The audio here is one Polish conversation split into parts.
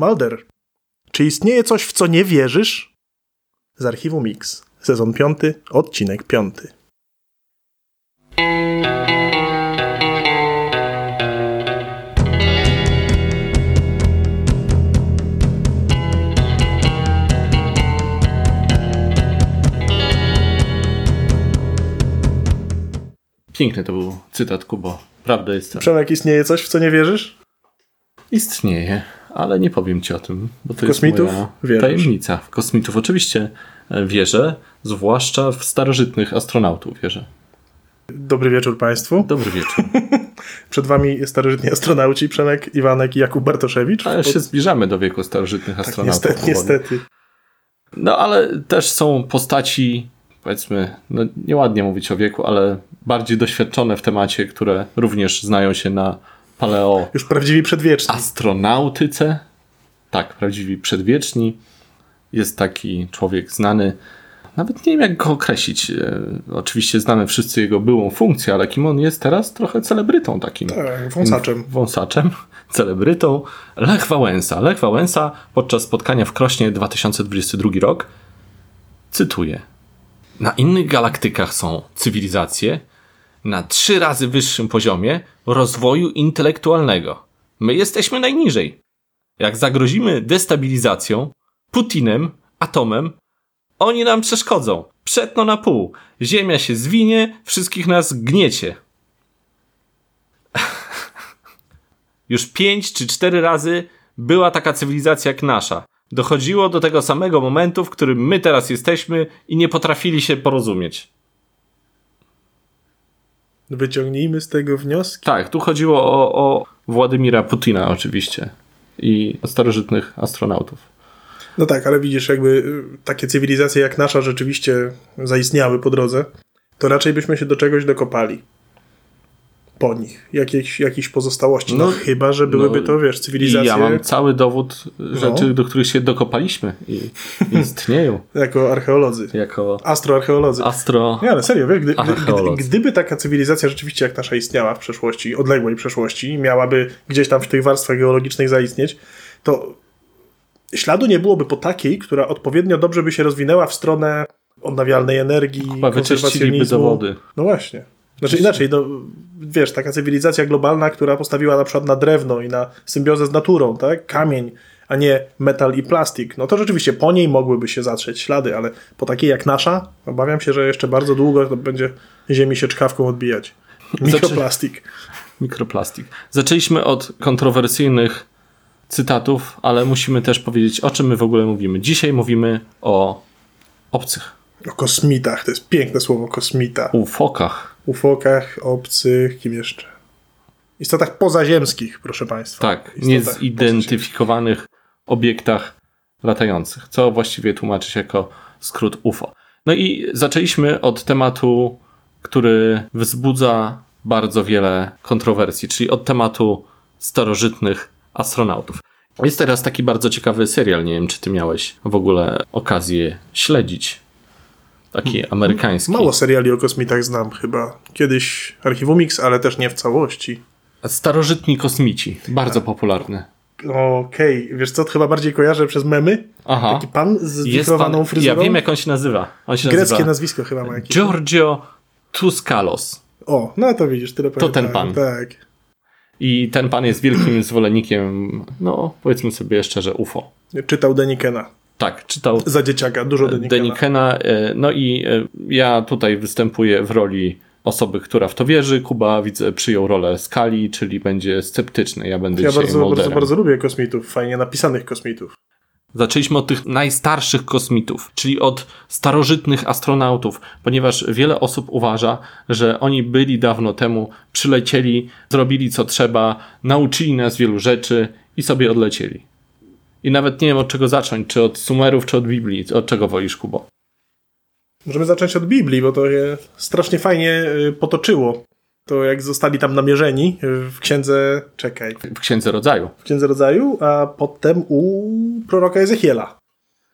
Mulder, czy istnieje coś, w co nie wierzysz? Z archiwum Mix, sezon 5, odcinek 5. Piękny to był cytat, Kubo. Prawda jest. Przemek, istnieje coś, w co nie wierzysz? Istnieje, ale nie powiem ci o tym, bo to Kosmitów? jest moja Wierzysz? tajemnica. W kosmitów oczywiście e, wierzę, zwłaszcza w starożytnych astronautów wierzę. Dobry wieczór Państwu. Dobry wieczór. Przed Wami starożytni astronauci Przemek, Iwanek i Jakub Bartoszewicz. Ale się zbliżamy do wieku starożytnych tak, astronautów. niestety, niestety. No ale też są postaci, powiedzmy, no nieładnie mówić o wieku, ale bardziej doświadczone w temacie, które również znają się na paleo Już prawdziwi przedwieczni. astronautyce. Tak, prawdziwi przedwieczni. Jest taki człowiek znany. Nawet nie wiem, jak go określić. E, oczywiście znamy wszyscy jego byłą funkcję, ale kim on jest teraz? Trochę celebrytą takim. Tak, wąsaczem. Wąsaczem, celebrytą. Lech Wałęsa. Lech Wałęsa podczas spotkania w Krośnie 2022 rok cytuję. Na innych galaktykach są cywilizacje na trzy razy wyższym poziomie rozwoju intelektualnego. My jesteśmy najniżej. Jak zagrozimy destabilizacją, Putinem, atomem, oni nam przeszkodzą. Przetną na pół. Ziemia się zwinie, wszystkich nas gniecie. Już pięć czy cztery razy była taka cywilizacja jak nasza. Dochodziło do tego samego momentu, w którym my teraz jesteśmy i nie potrafili się porozumieć. Wyciągnijmy z tego wnioski. Tak, tu chodziło o, o Władimira Putina oczywiście i starożytnych astronautów. No tak, ale widzisz, jakby y, takie cywilizacje jak nasza rzeczywiście zaistniały po drodze, to raczej byśmy się do czegoś dokopali. Po nich. Jakieś, jakichś pozostałości. No, No, chyba, że byłyby no, to, wiesz, I cywilizacje ja mam cały dowód rzeczy, No. do których się dokopaliśmy i istnieją jako archeolodzy. jako Astroarcheolodzy. astro... Nie, ale serio, wiesz, gdy, gdy, gdyby taka cywilizacja rzeczywiście jak nasza istniała w przeszłości, odległej przeszłości, miałaby gdzieś tam w tych warstwach geologicznych zaistnieć, to śladu nie byłoby po takiej, która odpowiednio dobrze by się rozwinęła w stronę odnawialnej energii, Chyba konserwacjonizmu. dowody. No właśnie. Znaczy inaczej, no, wiesz, taka cywilizacja globalna, która postawiła na przykład na drewno i na symbiozę z naturą, tak? Kamień, a nie metal i plastik. No to rzeczywiście po niej mogłyby się zatrzeć ślady, ale po takiej jak nasza, obawiam się, że jeszcze bardzo długo to będzie ziemi się czkawką odbijać. Mikroplastik. Mikroplastik. Zaczęliśmy od kontrowersyjnych cytatów, ale musimy też powiedzieć, o czym my w ogóle mówimy. Dzisiaj mówimy o obcych, O kosmitach, to jest piękne słowo kosmita. ufokach. Ufokach, obcych, kim jeszcze? Istotach pozaziemskich, proszę Państwa. Tak, niezidentyfikowanych obiektach latających, co właściwie tłumaczy się jako skrót UFO. No i zaczęliśmy od tematu, który wzbudza bardzo wiele kontrowersji, czyli od tematu starożytnych astronautów. Jest teraz taki bardzo ciekawy serial, nie wiem czy ty miałeś w ogóle okazję śledzić. Taki amerykański. Mało seriali o kosmitach znam chyba. Kiedyś Archiwum Mix, ale też nie w całości. Starożytni kosmici, bardzo popularny. Okej, wiesz co, to chyba bardziej kojarzę przez memy. Aha. Taki pan z wikrowaną fryzurą. ja wiem jak on się nazywa. On się Greckie nazywa nazwisko chyba ma jakieś. Giorgio Tuskalos. O, no to widzisz, tyle To ten pan. Tak. I ten pan jest wielkim zwolennikiem, no powiedzmy sobie szczerze, UFO. Czytał Denikena. Tak, czytał Za dzieciaka, dużo Denikena. Denikena. e, No i e, ja tutaj występuję w roli osoby, która w to wierzy. Kuba, widzę, przyjął rolę skali, czyli będzie sceptyczny. Ja będę Ja dzisiaj bardzo, bardzo, bardzo lubię kosmitów, fajnie napisanych kosmitów. Zaczęliśmy od tych najstarszych kosmitów, czyli od starożytnych astronautów, ponieważ wiele osób uważa, że oni byli dawno temu, przylecieli, zrobili co trzeba, nauczyli nas wielu rzeczy i sobie odlecieli. I nawet nie wiem od czego zacząć, czy od Sumerów, czy od Biblii. Od czego wolisz, Kubo? Możemy zacząć od Biblii, bo to się strasznie fajnie y, potoczyło. To jak zostali tam namierzeni y, w księdze, czekaj, W Księdze Rodzaju. w księdze rodzaju, a potem u proroka Ezechiela.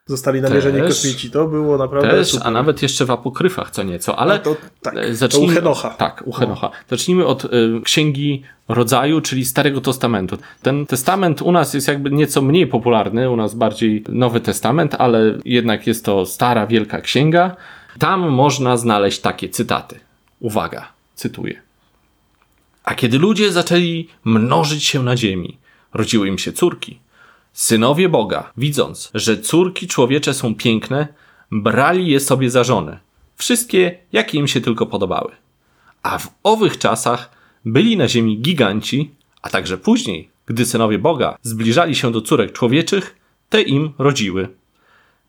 Zostali namierzeni Też. kosmici. To było naprawdę Też, super. a nawet jeszcze w apokryfach co nieco, ale No to tak, e, to zacznijmy, u Henocha. Tak, u Henocha. Zacznijmy od y, Księgi Rodzaju, czyli Starego Testamentu. Ten testament u nas jest jakby nieco mniej popularny, u nas bardziej Nowy Testament, ale jednak jest to stara, wielka księga. Tam można znaleźć takie cytaty. Uwaga, cytuję. A kiedy ludzie zaczęli mnożyć się na ziemi, rodziły im się córki. Synowie Boga, widząc, że córki człowiecze są piękne, brali je sobie za żony. Wszystkie, jakie im się tylko podobały. A w owych czasach byli na ziemi giganci, a także później, gdy synowie Boga zbliżali się do córek człowieczych, te im rodziły.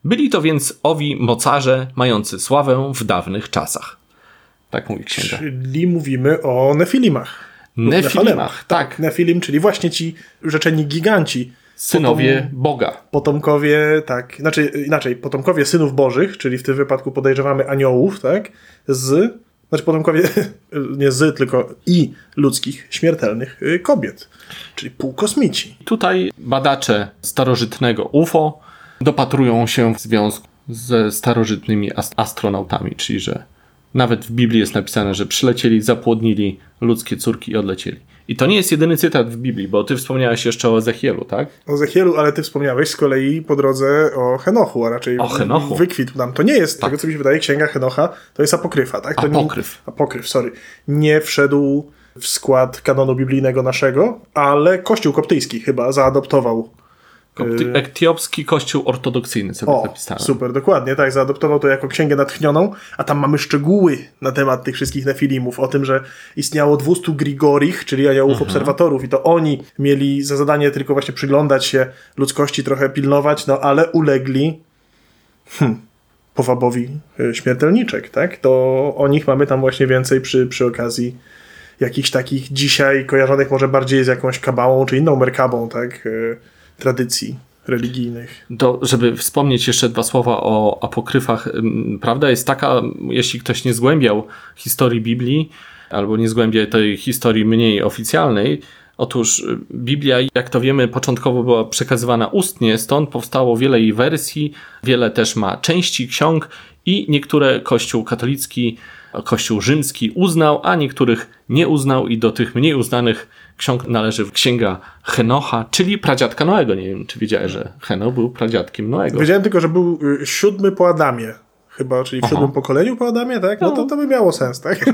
Byli to więc owi mocarze mający sławę w dawnych czasach. Tak mówi księga. Czyli mówimy o Nefilimach. Nefilimach, tak. Nefilim, czyli właśnie ci rzeczeni giganci. Synowie Boga. Potomkowie, tak, znaczy inaczej, potomkowie synów bożych, czyli w tym wypadku podejrzewamy aniołów, tak, z, znaczy potomkowie nie z, tylko i ludzkich, śmiertelnych y, kobiet, czyli półkosmici. Tutaj badacze starożytnego UFO dopatrują się w związku ze starożytnymi ast- astronautami, czyli że nawet w Biblii jest napisane, że przylecieli, zapłodnili ludzkie córki i odlecieli. I to nie jest jedyny cytat w Biblii, bo ty wspomniałeś jeszcze o Ezechielu, tak? O Zechielu, ale ty wspomniałeś z kolei po drodze o Henochu, a raczej O Henochu. wykwitł nam. To nie jest, tego co mi się wydaje, księga Henocha, to jest apokryfa, tak? To Apokryf. Nie, apokryf, sorry. Nie wszedł w skład kanonu biblijnego naszego, ale kościół koptyjski chyba zaadoptował Kopty- Etiopski kościół ortodoksyjny sobie O, zapisałem. super, dokładnie, tak, zaadoptował to jako księgę natchnioną, a tam mamy szczegóły na temat tych wszystkich nefilimów, o tym, że istniało 200 Grigorich, czyli aniołów Mhm. obserwatorów i to oni mieli za zadanie tylko właśnie przyglądać się ludzkości, trochę pilnować, no ale ulegli hmm, powabowi y, śmiertelniczek, tak, to o nich mamy tam właśnie więcej przy, przy okazji jakichś takich dzisiaj kojarzonych może bardziej z jakąś kabałą, czy inną merkabą, tak, y, tradycji religijnych. Do, żeby wspomnieć jeszcze dwa słowa o apokryfach, prawda jest taka, jeśli ktoś nie zgłębiał historii Biblii, albo nie zgłębia tej historii mniej oficjalnej, otóż y, Biblia, jak to wiemy, początkowo była przekazywana ustnie, stąd powstało wiele jej wersji, wiele też ma części ksiąg i niektóre Kościół katolicki, Kościół rzymski uznał, a niektórych nie uznał i do tych mniej uznanych ksiąg należy księga Henocha, czyli pradziadka Noego. Nie wiem, czy wiedziałeś, że Heno był pradziadkiem Noego. Wiedziałem tylko, że był y, siódmy po Adamie. Chyba, czyli w siódmym pokoleniu po Adamie, tak? No to, to by miało sens, tak?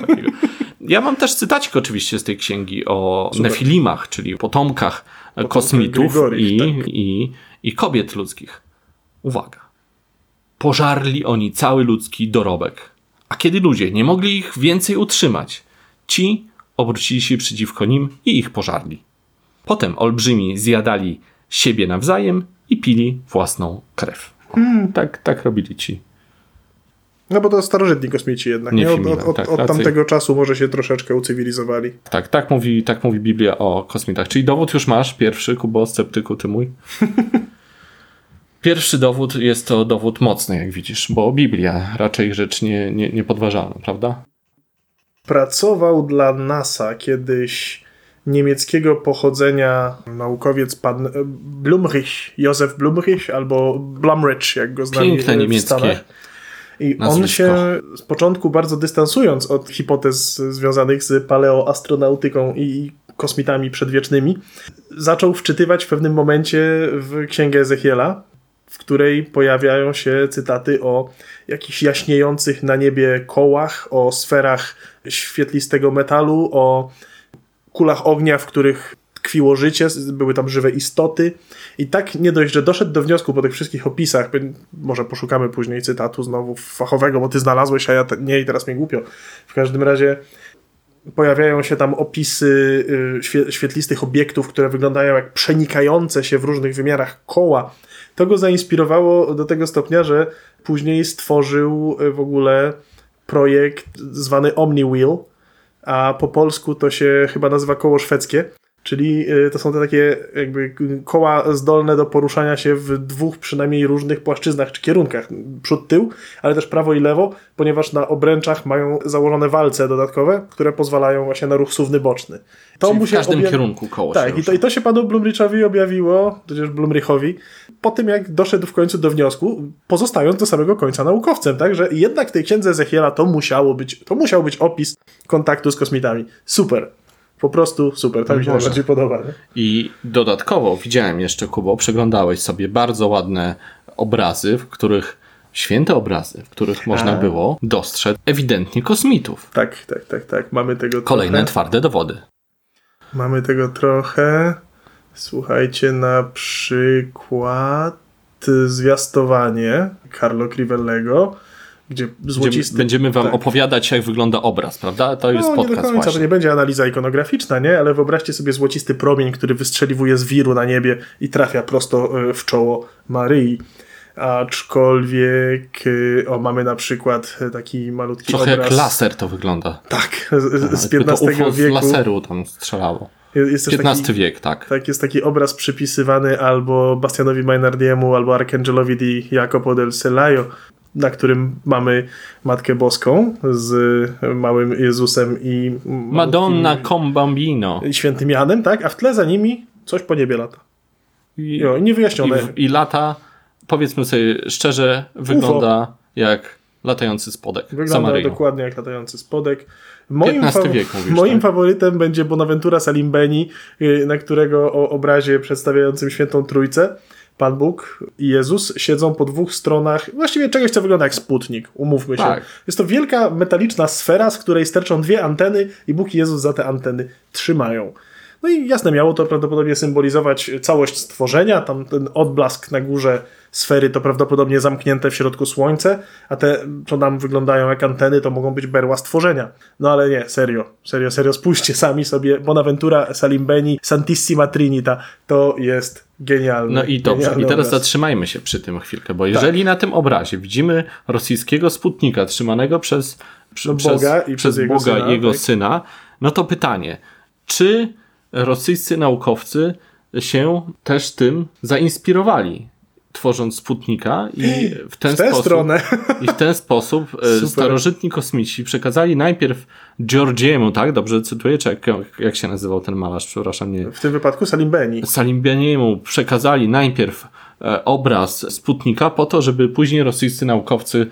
Ja mam też cytacik oczywiście z tej księgi o Nefilimach, czyli potomkach kosmitów Grigorich, i, tak. i, i kobiet ludzkich. Uwaga. Pożarli oni cały ludzki dorobek. A kiedy ludzie nie mogli ich więcej utrzymać, ci obrócili się przeciwko nim i ich pożarli. Potem olbrzymi zjadali siebie nawzajem i pili własną krew. Hmm. Tak, tak robili ci. No bo to starożytni kosmici jednak, Nie nie? Od, od, od, tak, od tamtego czasu może się troszeczkę ucywilizowali. Tak, tak mówi, tak mówi Biblia o kosmitach. Czyli dowód już masz, pierwszy, Kubo, sceptyku, ty mój. Pierwszy dowód jest to dowód mocny, jak widzisz, bo Biblia raczej rzecz nie, nie, niepodważalna, prawda? Pracował dla NASA kiedyś niemieckiego pochodzenia naukowiec pan Blumrich, Józef Blumrich albo Blumrich, jak go znamy Piękne niemieckie. I on nazwisko. się z początku bardzo dystansując od hipotez związanych z paleoastronautyką i kosmitami przedwiecznymi, zaczął wczytywać w pewnym momencie w księgę Ezechiela, w której pojawiają się cytaty o jakichś jaśniejących na niebie kołach, o sferach świetlistego metalu, o kulach ognia, w których tkwiło życie, były tam żywe istoty. I tak nie dość, że doszedł do wniosku po tych wszystkich opisach, może poszukamy później cytatu znowu fachowego, bo ty znalazłeś, a ja nie i teraz mi głupio. W każdym razie pojawiają się tam opisy y, świe, świetlistych obiektów, które wyglądają jak przenikające się w różnych wymiarach koła. To go zainspirowało do tego stopnia, że później stworzył y, w ogóle projekt zwany OmniWheel, a po polsku to się chyba nazywa koło szwedzkie. Czyli y, to są te takie jakby koła zdolne do poruszania się w dwóch przynajmniej różnych płaszczyznach czy kierunkach. Przód, tył, ale też prawo i lewo, ponieważ na obręczach mają założone walce dodatkowe, które pozwalają właśnie na ruch suwny boczny. To Czyli mu się w każdym obja... kierunku koło Tak, i to, i to się panu Blumrichowi objawiło, tudzież Blumrichowi, po tym jak doszedł w końcu do wniosku, pozostając do samego końca naukowcem, tak, że jednak w tej księdze Ezechiela to musiało być, to musiał być opis kontaktu z kosmitami. Super. Po prostu super, to mi się najbardziej podoba. Nie? I dodatkowo widziałem jeszcze, Kubo, przeglądałeś sobie bardzo ładne obrazy, w których święte obrazy, w których można A. było dostrzec ewidentnie kosmitów. Tak, tak, tak, tak. Mamy tego Kolejne trochę. twarde dowody. Mamy tego trochę. Słuchajcie, na przykład zwiastowanie Carlo Crivellego gdzie złocisty... Będziemy wam tak. opowiadać, jak wygląda obraz, prawda? To jest no, podcast nie do końca, właśnie. to nie będzie analiza ikonograficzna, nie? Ale wyobraźcie sobie złocisty promień, który wystrzeliwuje z wiru na niebie i trafia prosto e, w czoło Maryi. Aczkolwiek, e, o, mamy na przykład taki malutki Trochę obraz. jak laser to wygląda. Tak, z, z XV wieku. z laseru tam strzelało. Jest XV wiek, tak. Tak, jest taki obraz przypisywany albo Bastianowi Maynardiemu, albo Arcangelowi di Jacopo del Celaio, na którym mamy Matkę Boską z małym Jezusem i Madonna com bambino. Świętym Janem, tak? A w tle za nimi coś po niebie lata. I, jo, niewyjaśnione. I, I lata, powiedzmy sobie szczerze, wygląda UFO. jak latający spodek. Wygląda dokładnie jak latający spodek. Moim, fa wiek, mówisz, moim tak? faworytem będzie Bonaventura Salimbeni, y, na którego o obrazie przedstawiającym świętą trójcę Pan Bóg i Jezus siedzą po dwóch stronach właściwie czegoś, co wygląda jak sputnik, umówmy się. Tak. Jest to wielka metaliczna sfera, z której sterczą dwie anteny i Bóg i Jezus za te anteny trzymają. No i jasne, miało to prawdopodobnie symbolizować całość stworzenia, tam ten odblask na górze sfery to prawdopodobnie zamknięte w środku słońce, a te, co nam wyglądają jak anteny, to mogą być berła stworzenia. No ale nie, serio, serio, serio, spójrzcie sami sobie, Bonaventura Salimbeni, Santissima Trinita, to jest genialne. No i dobrze, i teraz obraz. zatrzymajmy się przy tym chwilkę, bo jeżeli tak. na tym obrazie widzimy rosyjskiego sputnika trzymanego przez, przy, no Boga przez, i przez Boga syna, i jego tak? syna, no to pytanie, czy rosyjscy naukowcy się też tym zainspirowali? Tworząc Sputnika i w ten w sposób stronę. i w ten sposób e, Super. starożytni kosmici przekazali najpierw Georgiemu, tak? Dobrze cytuję, czy jak, jak się nazywał ten malarz? Przepraszam, nie. W tym wypadku Salimbeni. Salimbeniemu przekazali najpierw e, obraz Sputnika po to, żeby później rosyjscy naukowcy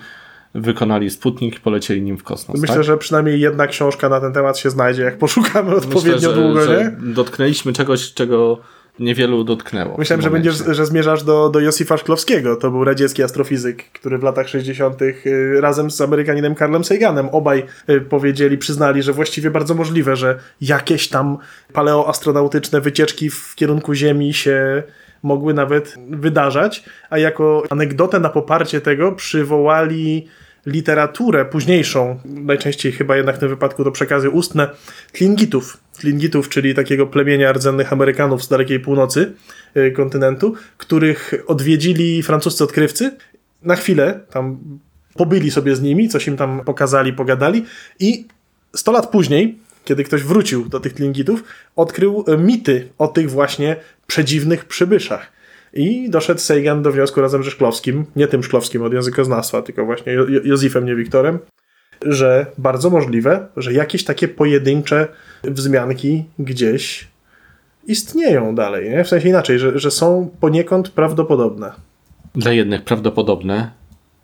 wykonali Sputnik i polecieli nim w kosmos. Myślę, tak? że przynajmniej jedna książka na ten temat się znajdzie, jak poszukamy odpowiednio Myślę, że, długo, że nie? Dotknęliśmy czegoś, czego niewielu dotknęło. Myślałem, że będziesz, że zmierzasz do, do Josifa Szklowskiego. To był radziecki astrofizyk, który w latach 60. Y, razem z Amerykaninem Karlem Saganem obaj y, powiedzieli, przyznali, że właściwie bardzo możliwe, że jakieś tam paleoastronautyczne wycieczki w kierunku Ziemi się mogły nawet wydarzać, a jako anegdotę na poparcie tego przywołali literaturę późniejszą, najczęściej chyba jednak w tym wypadku to przekazy ustne, Tlingitów. Tlingitów, czyli takiego plemienia rdzennych Amerykanów z dalekiej północy y, kontynentu, których odwiedzili francuscy odkrywcy. Na chwilę tam pobyli sobie z nimi, coś im tam pokazali, pogadali i 100 lat później, kiedy ktoś wrócił do tych Tlingitów, odkrył mity o tych właśnie przedziwnych przybyszach. I doszedł Sagan do wniosku razem ze Szklowskim, nie tym Szklowskim od językoznawstwa, tylko właśnie jo Józefem, nie Wiktorem, że bardzo możliwe, że jakieś takie pojedyncze wzmianki gdzieś istnieją dalej. Nie? W sensie inaczej, że, że są poniekąd prawdopodobne. Dla jednych prawdopodobne,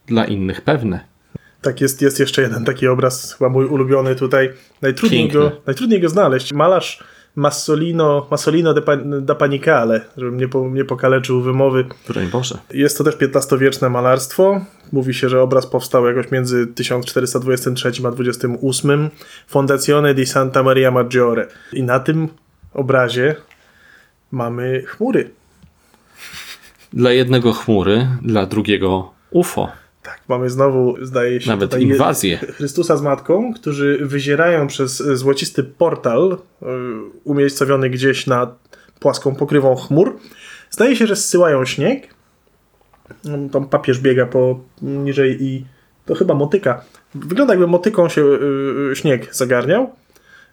dla innych pewne. Tak, jest, jest jeszcze jeden taki obraz, chyba mój ulubiony tutaj. Najtrudniej, go, najtrudniej go znaleźć. Malarz Massolino, Massolino da Panicale, żebym nie, po, nie pokaleczył wymowy. Boże. Jest to też XV-wieczne malarstwo. Mówi się, że obraz powstał jakoś między 1423 a 28. Fondazione di Santa Maria Maggiore. I na tym obrazie mamy chmury. Dla jednego chmury, dla drugiego UFO. Tak, mamy znowu, zdaje się, nawet inwazję. Chrystusa z Matką, którzy wyzierają przez złocisty portal e, umiejscowiony gdzieś nad płaską pokrywą chmur. Zdaje się, że zsyłają śnieg. No, tam papież biega po niżej i to chyba motyka. Wygląda jakby motyką się e, śnieg zagarniał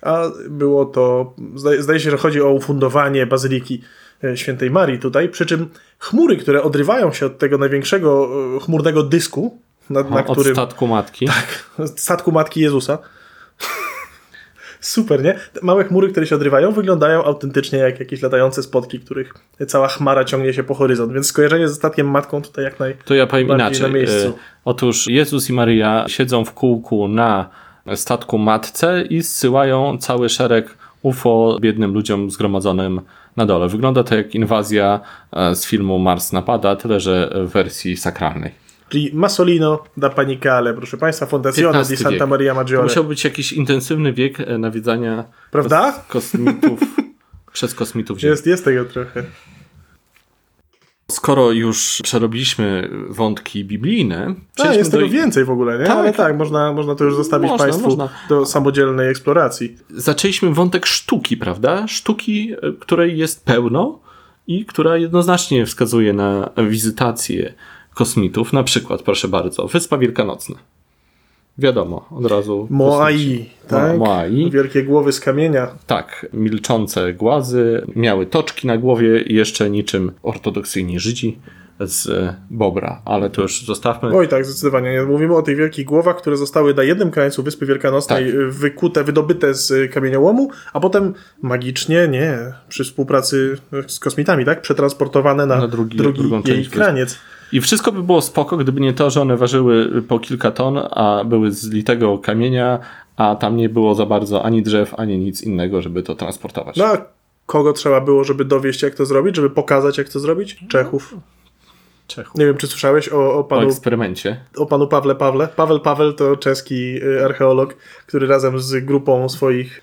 a było to, zdaje, zdaje się, że chodzi o ufundowanie Bazyliki e, Świętej Marii tutaj, przy czym chmury, które odrywają się od tego największego e, chmurnego dysku, na, na Od którym... statku matki. Tak, statku Matki Jezusa. Super, nie? Te małe chmury, które się odrywają, wyglądają autentycznie jak jakieś latające spotki, których cała chmara ciągnie się po horyzont, więc skojarzenie ze statkiem matką tutaj jak naj... To ja powiem inaczej. na miejscu. E, Otóż Jezus i Maryja siedzą w kółku na statku matce i zsyłają cały szereg UFO biednym ludziom zgromadzonym na dole. Wygląda to jak inwazja e, z filmu Mars napada, tyle że w wersji sakralnej. Czyli Masolino da Panicale, proszę Państwa, Fondazione di Santa. Maria To Maggiore. musiał być jakiś intensywny wiek e, nawiedzania Prawda? kos- kosmitów przez kosmitów Ziemi. Jest, jest tego trochę. Skoro już przerobiliśmy wątki biblijne, przejdźmy jest do... tego więcej w ogóle, nie? Tak. Ale tak, można, można to już zostawić Można, Państwu można. do samodzielnej eksploracji. zaczęliśmy wątek sztuki, prawda? Sztuki, e, której jest pełno i która jednoznacznie wskazuje na wizytację kosmitów. Na przykład, proszę bardzo, Wyspa Wielkanocna. Wiadomo, od razu. Moai, tak? Moai. Wielkie głowy z kamienia. Tak, milczące głazy, miały toczki na głowie i jeszcze niczym ortodoksyjni Żydzi z e, bobra, ale to już zostawmy. Oj tak, zdecydowanie. Nie Mówimy o tych wielkich głowach, które zostały na jednym krańcu Wyspy Wielkanocnej Tak. y, wykute, wydobyte z y, kamieniołomu, a potem magicznie, nie, przy współpracy z kosmitami, tak? Przetransportowane na, Na drugi- drugi drugą jej część kraniec. I wszystko by było spoko, gdyby nie to, że one ważyły po kilka ton, a były z litego kamienia, a tam nie było za bardzo ani drzew, ani nic innego, żeby to transportować. No a kogo trzeba było, żeby dowieść, jak to zrobić, żeby pokazać, jak to zrobić? Czechów. Czechów. Nie wiem, czy słyszałeś o, o panu eksperymencie. o panu Pawle Pawle. Paweł Paweł to czeski y, archeolog, który razem z grupą swoich,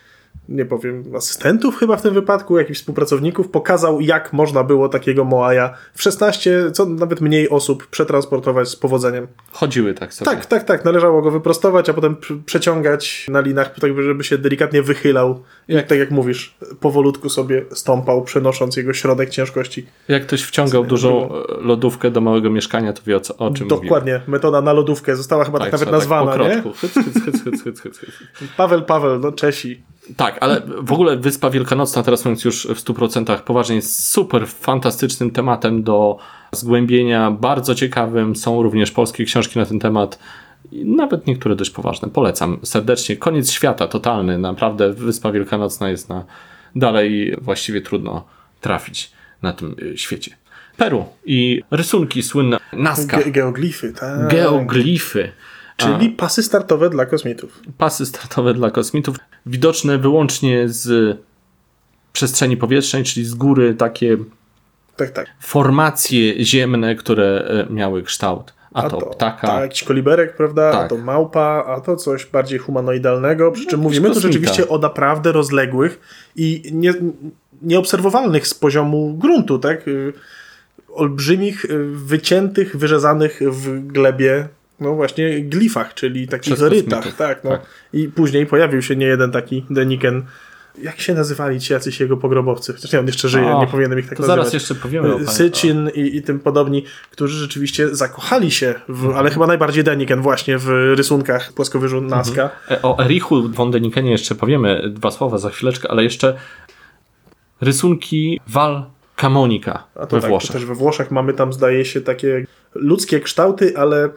nie powiem, asystentów chyba w tym wypadku, jakichś współpracowników, pokazał, jak można było takiego Moaja w 16, co nawet mniej osób przetransportować z powodzeniem. Chodziły tak sobie. Tak, tak, tak. Należało go wyprostować, a potem pr- przeciągać na linach, tak żeby się delikatnie wychylał. Jak, tak jak mówisz, powolutku sobie stąpał, przenosząc jego środek ciężkości. Jak ktoś wciągał dużą e, lodówkę do małego mieszkania, to wie o, co, o czym. Dokładnie. Metoda na lodówkę została chyba tak, nawet trzeba nazwana, po nie? krotku. Hyc, hyc, hyc, hyc, hyc, hyc, hyc. Paweł Paweł, no Czesi. Tak, ale w ogóle Wyspa Wielkanocna, teraz mówiąc już w 100% poważnie, jest super fantastycznym tematem do zgłębienia, bardzo ciekawym. Są również polskie książki na ten temat, nawet niektóre dość poważne. Polecam serdecznie. Koniec świata totalny, naprawdę Wyspa Wielkanocna jest na dalej właściwie trudno trafić na tym y, świecie. Peru i rysunki słynne Nazca, Ge- geoglify, tak. geoglify. Czyli pasy startowe dla kosmitów. pasy startowe dla kosmitów, widoczne wyłącznie z przestrzeni powietrznej, czyli z góry takie Tak, tak. formacje ziemne, które e, miały kształt. A, to, ptaka. Tak, jakiś koliberek, prawda? A Tak. to małpa, a to coś bardziej humanoidalnego. Przy czym No, mówimy tu rzeczywiście o naprawdę rozległych i nie, nieobserwowalnych z poziomu gruntu, tak? Y, Olbrzymich, y, wyciętych, wyrzezanych w glebie, no właśnie, glifach, czyli takich Przez rytach. kosmitów. Tak, no. Tak. I później pojawił się nie jeden taki Deniken. Jak się nazywali ci jacyś jego pogrobowcy? Chociaż nie, on jeszcze żyje, O, nie powinienem ich tak to nazywać. zaraz jeszcze powiemy Sycin i, i tym podobni, którzy rzeczywiście zakochali się, w, Mhm. ale chyba najbardziej Deniken właśnie w rysunkach płaskowyżu Nazca. E, O Erichu von Denikenie jeszcze powiemy dwa słowa za chwileczkę, ale jeszcze rysunki Val Camonica A to we tak, Włoszech. to też we Włoszech mamy tam zdaje się takie ludzkie kształty, ale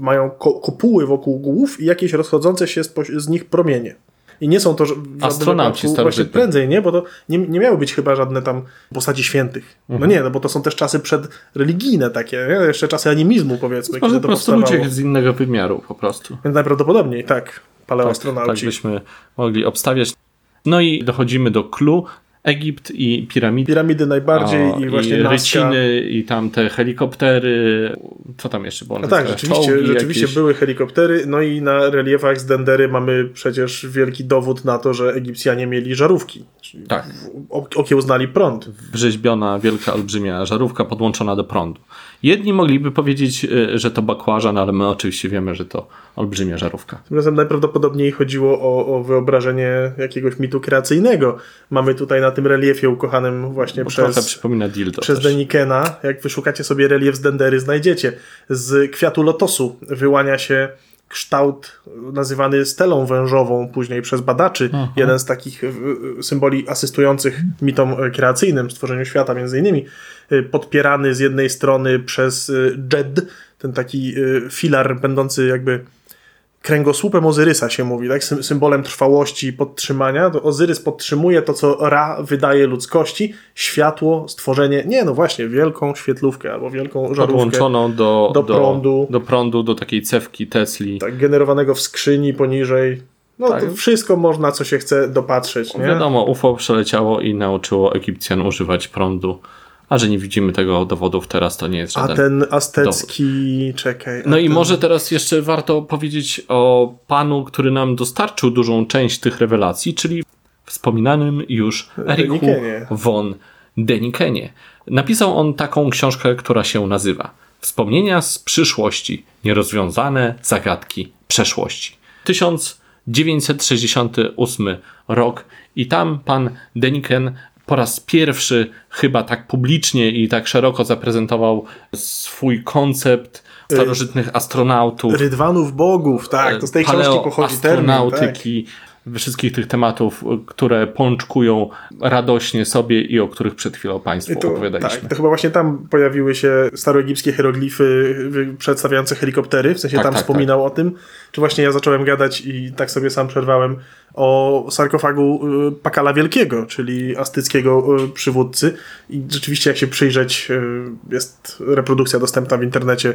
mają ko kopuły wokół głów i jakieś rozchodzące się z, z nich promienie. I nie są to Astronauci Właśnie prędzej, nie? Bo to nie, nie miały być chyba żadne tam postaci świętych. Mhm. No nie, no bo to są też czasy przedreligijne takie, nie? jeszcze czasy animizmu powiedzmy, Może po prostu powstawało. ludzie z innego wymiaru po prostu. Więc najprawdopodobniej tak, Tak, paleoastronauci. tak byśmy mogli obstawiać. No i dochodzimy do clue. Egipt i piramidy. Piramidy najbardziej O, i właśnie i ryciny, i tam te helikoptery. Co tam jeszcze było? No tak, rzeczywiście, Czołgi rzeczywiście jakieś. były helikoptery, no i na reliefach z Dendery mamy przecież wielki dowód na to, że Egipcjanie mieli żarówki. Tak. okiełznali prąd. Wrzeźbiona, wielka, olbrzymia żarówka podłączona do prądu. Jedni mogliby powiedzieć, y, że to bakłażan, ale my oczywiście wiemy, że to olbrzymia żarówka. Tymczasem najprawdopodobniej chodziło o, o wyobrażenie jakiegoś mitu kreacyjnego. Mamy tutaj na tym reliefie ukochanym właśnie Bo trochę przez, przypomina dildo przez też. Denikena. Jak wyszukacie sobie relief z Dendery, znajdziecie. Z kwiatu lotosu wyłania się kształt nazywany stelą wężową później przez badaczy, Aha. jeden z takich symboli asystujących mitom kreacyjnym, stworzeniu świata między innymi, podpierany z jednej strony przez Jed, ten taki filar będący jakby kręgosłupem Ozyrysa się mówi, tak? symbolem trwałości i podtrzymania. To Ozyrys podtrzymuje to, co Ra wydaje ludzkości, światło, stworzenie, nie, no właśnie, wielką świetlówkę albo wielką żarówkę. Podłączoną do, do, prądu. Do, do prądu, do takiej cewki Tesli. Tak, generowanego w skrzyni poniżej. No tak. wszystko można, co się chce dopatrzeć. Nie? Wiadomo, UFO przeleciało i nauczyło Egipcjan używać prądu. A że nie widzimy tego dowodów teraz, to nie jest żaden A ten aztecki, dowód. czekaj. No ten... i może teraz jeszcze warto powiedzieć o panu, który nam dostarczył dużą część tych rewelacji, czyli wspominanym już Erichu von Denikenie. Napisał on taką książkę, która się nazywa Wspomnienia z przyszłości, nierozwiązane zagadki przeszłości. 1968 rok i tam pan Deniken po raz pierwszy chyba tak publicznie i tak szeroko zaprezentował swój koncept starożytnych astronautów. Rydwanów bogów, tak, to z tej książki pochodzi termin. Astronautyki, tak. wszystkich tych tematów, które pączkują radośnie sobie i o których przed chwilą Państwu to, opowiadaliśmy. Tak, to chyba właśnie tam pojawiły się staroegipskie hieroglify przedstawiające helikoptery, w sensie tak, tam tak, wspominał tak. o tym, czy właśnie ja zacząłem gadać i tak sobie sam przerwałem o sarkofagu y, Pakala Wielkiego, czyli astyckiego y, przywódcy. I rzeczywiście, jak się przyjrzeć, y, jest reprodukcja dostępna w internecie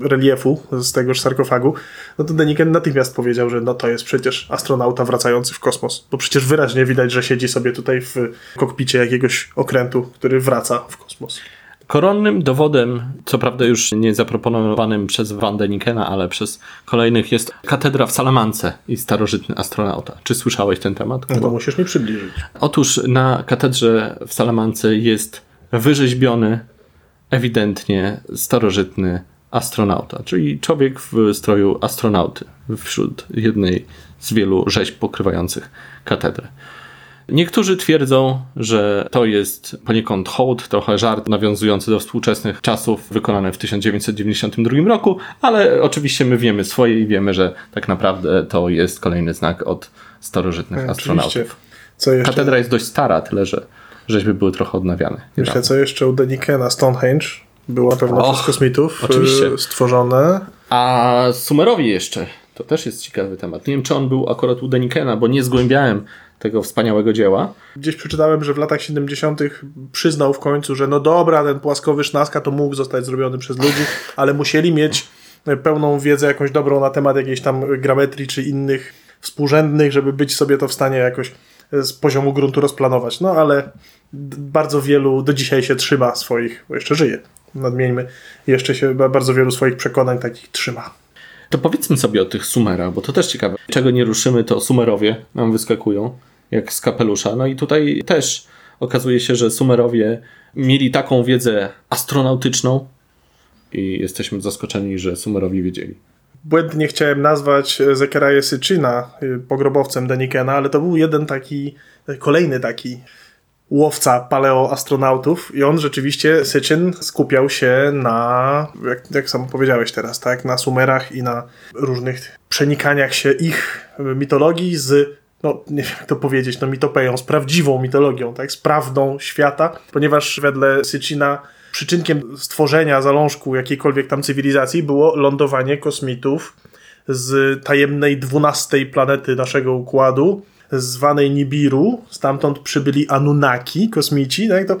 reliefu z tegoż sarkofagu, no to Deniken natychmiast powiedział, że no to jest przecież astronauta wracający w kosmos. Bo przecież wyraźnie widać, że siedzi sobie tutaj w kokpicie jakiegoś okrętu, który wraca w kosmos. Koronnym dowodem, co prawda już nie zaproponowanym przez Van Denikena, ale przez kolejnych jest katedra w Salamance i starożytny astronauta. Czy słyszałeś ten temat? No to musisz mi przybliżyć. Otóż na katedrze w Salamance jest wyrzeźbiony ewidentnie starożytny astronauta, czyli człowiek w stroju astronauty wśród jednej z wielu rzeźb pokrywających katedrę. Niektórzy twierdzą, że to jest poniekąd hołd, trochę żart nawiązujący do współczesnych czasów, wykonany w 1992 roku, ale oczywiście my wiemy swoje i wiemy, że tak naprawdę to jest kolejny znak od starożytnych tak, astronautów. Katedra jest dość stara, tyle że rzeźby były trochę odnawiane. Myślę, co jeszcze u Denikena Stonehenge było pewno Och, przez kosmitów oczywiście. E, stworzone. A Sumerowi jeszcze. To też jest ciekawy temat. Nie wiem, czy on był akurat u Denikena, bo nie zgłębiałem tego wspaniałego dzieła. Gdzieś przeczytałem, że w latach 70. przyznał w końcu, że no dobra, ten płaskowy sznazka to mógł zostać zrobiony przez ludzi, ale musieli mieć pełną wiedzę jakąś dobrą na temat jakiejś tam grametrii czy innych współrzędnych, żeby być sobie to w stanie jakoś z poziomu gruntu rozplanować. No ale bardzo wielu do dzisiaj się trzyma swoich, bo jeszcze żyje, nadmieńmy, jeszcze się bardzo wielu swoich przekonań takich trzyma. To powiedzmy sobie o tych sumerach, bo to też ciekawe. Czego nie ruszymy, to sumerowie nam wyskakują, jak z kapelusza. No i tutaj też okazuje się, że sumerowie mieli taką wiedzę astronautyczną i jesteśmy zaskoczeni, że sumerowie wiedzieli. Błędnie chciałem nazwać Zekeraje Syczyna y, pogrobowcem Denikena, ale to był jeden taki, kolejny taki łowca paleoastronautów i on rzeczywiście, Syczyn, skupiał się na, jak, jak sam powiedziałeś teraz, tak, na Sumerach i na różnych przenikaniach się ich mitologii z no nie wiem jak to powiedzieć, no mitopeją, z prawdziwą mitologią, tak, z prawdą świata, ponieważ wedle Sycina przyczynkiem stworzenia zalążku jakiejkolwiek tam cywilizacji było lądowanie kosmitów z tajemnej dwunastej planety naszego układu, zwanej Nibiru. Stamtąd przybyli Anunnaki, kosmici. Tak? To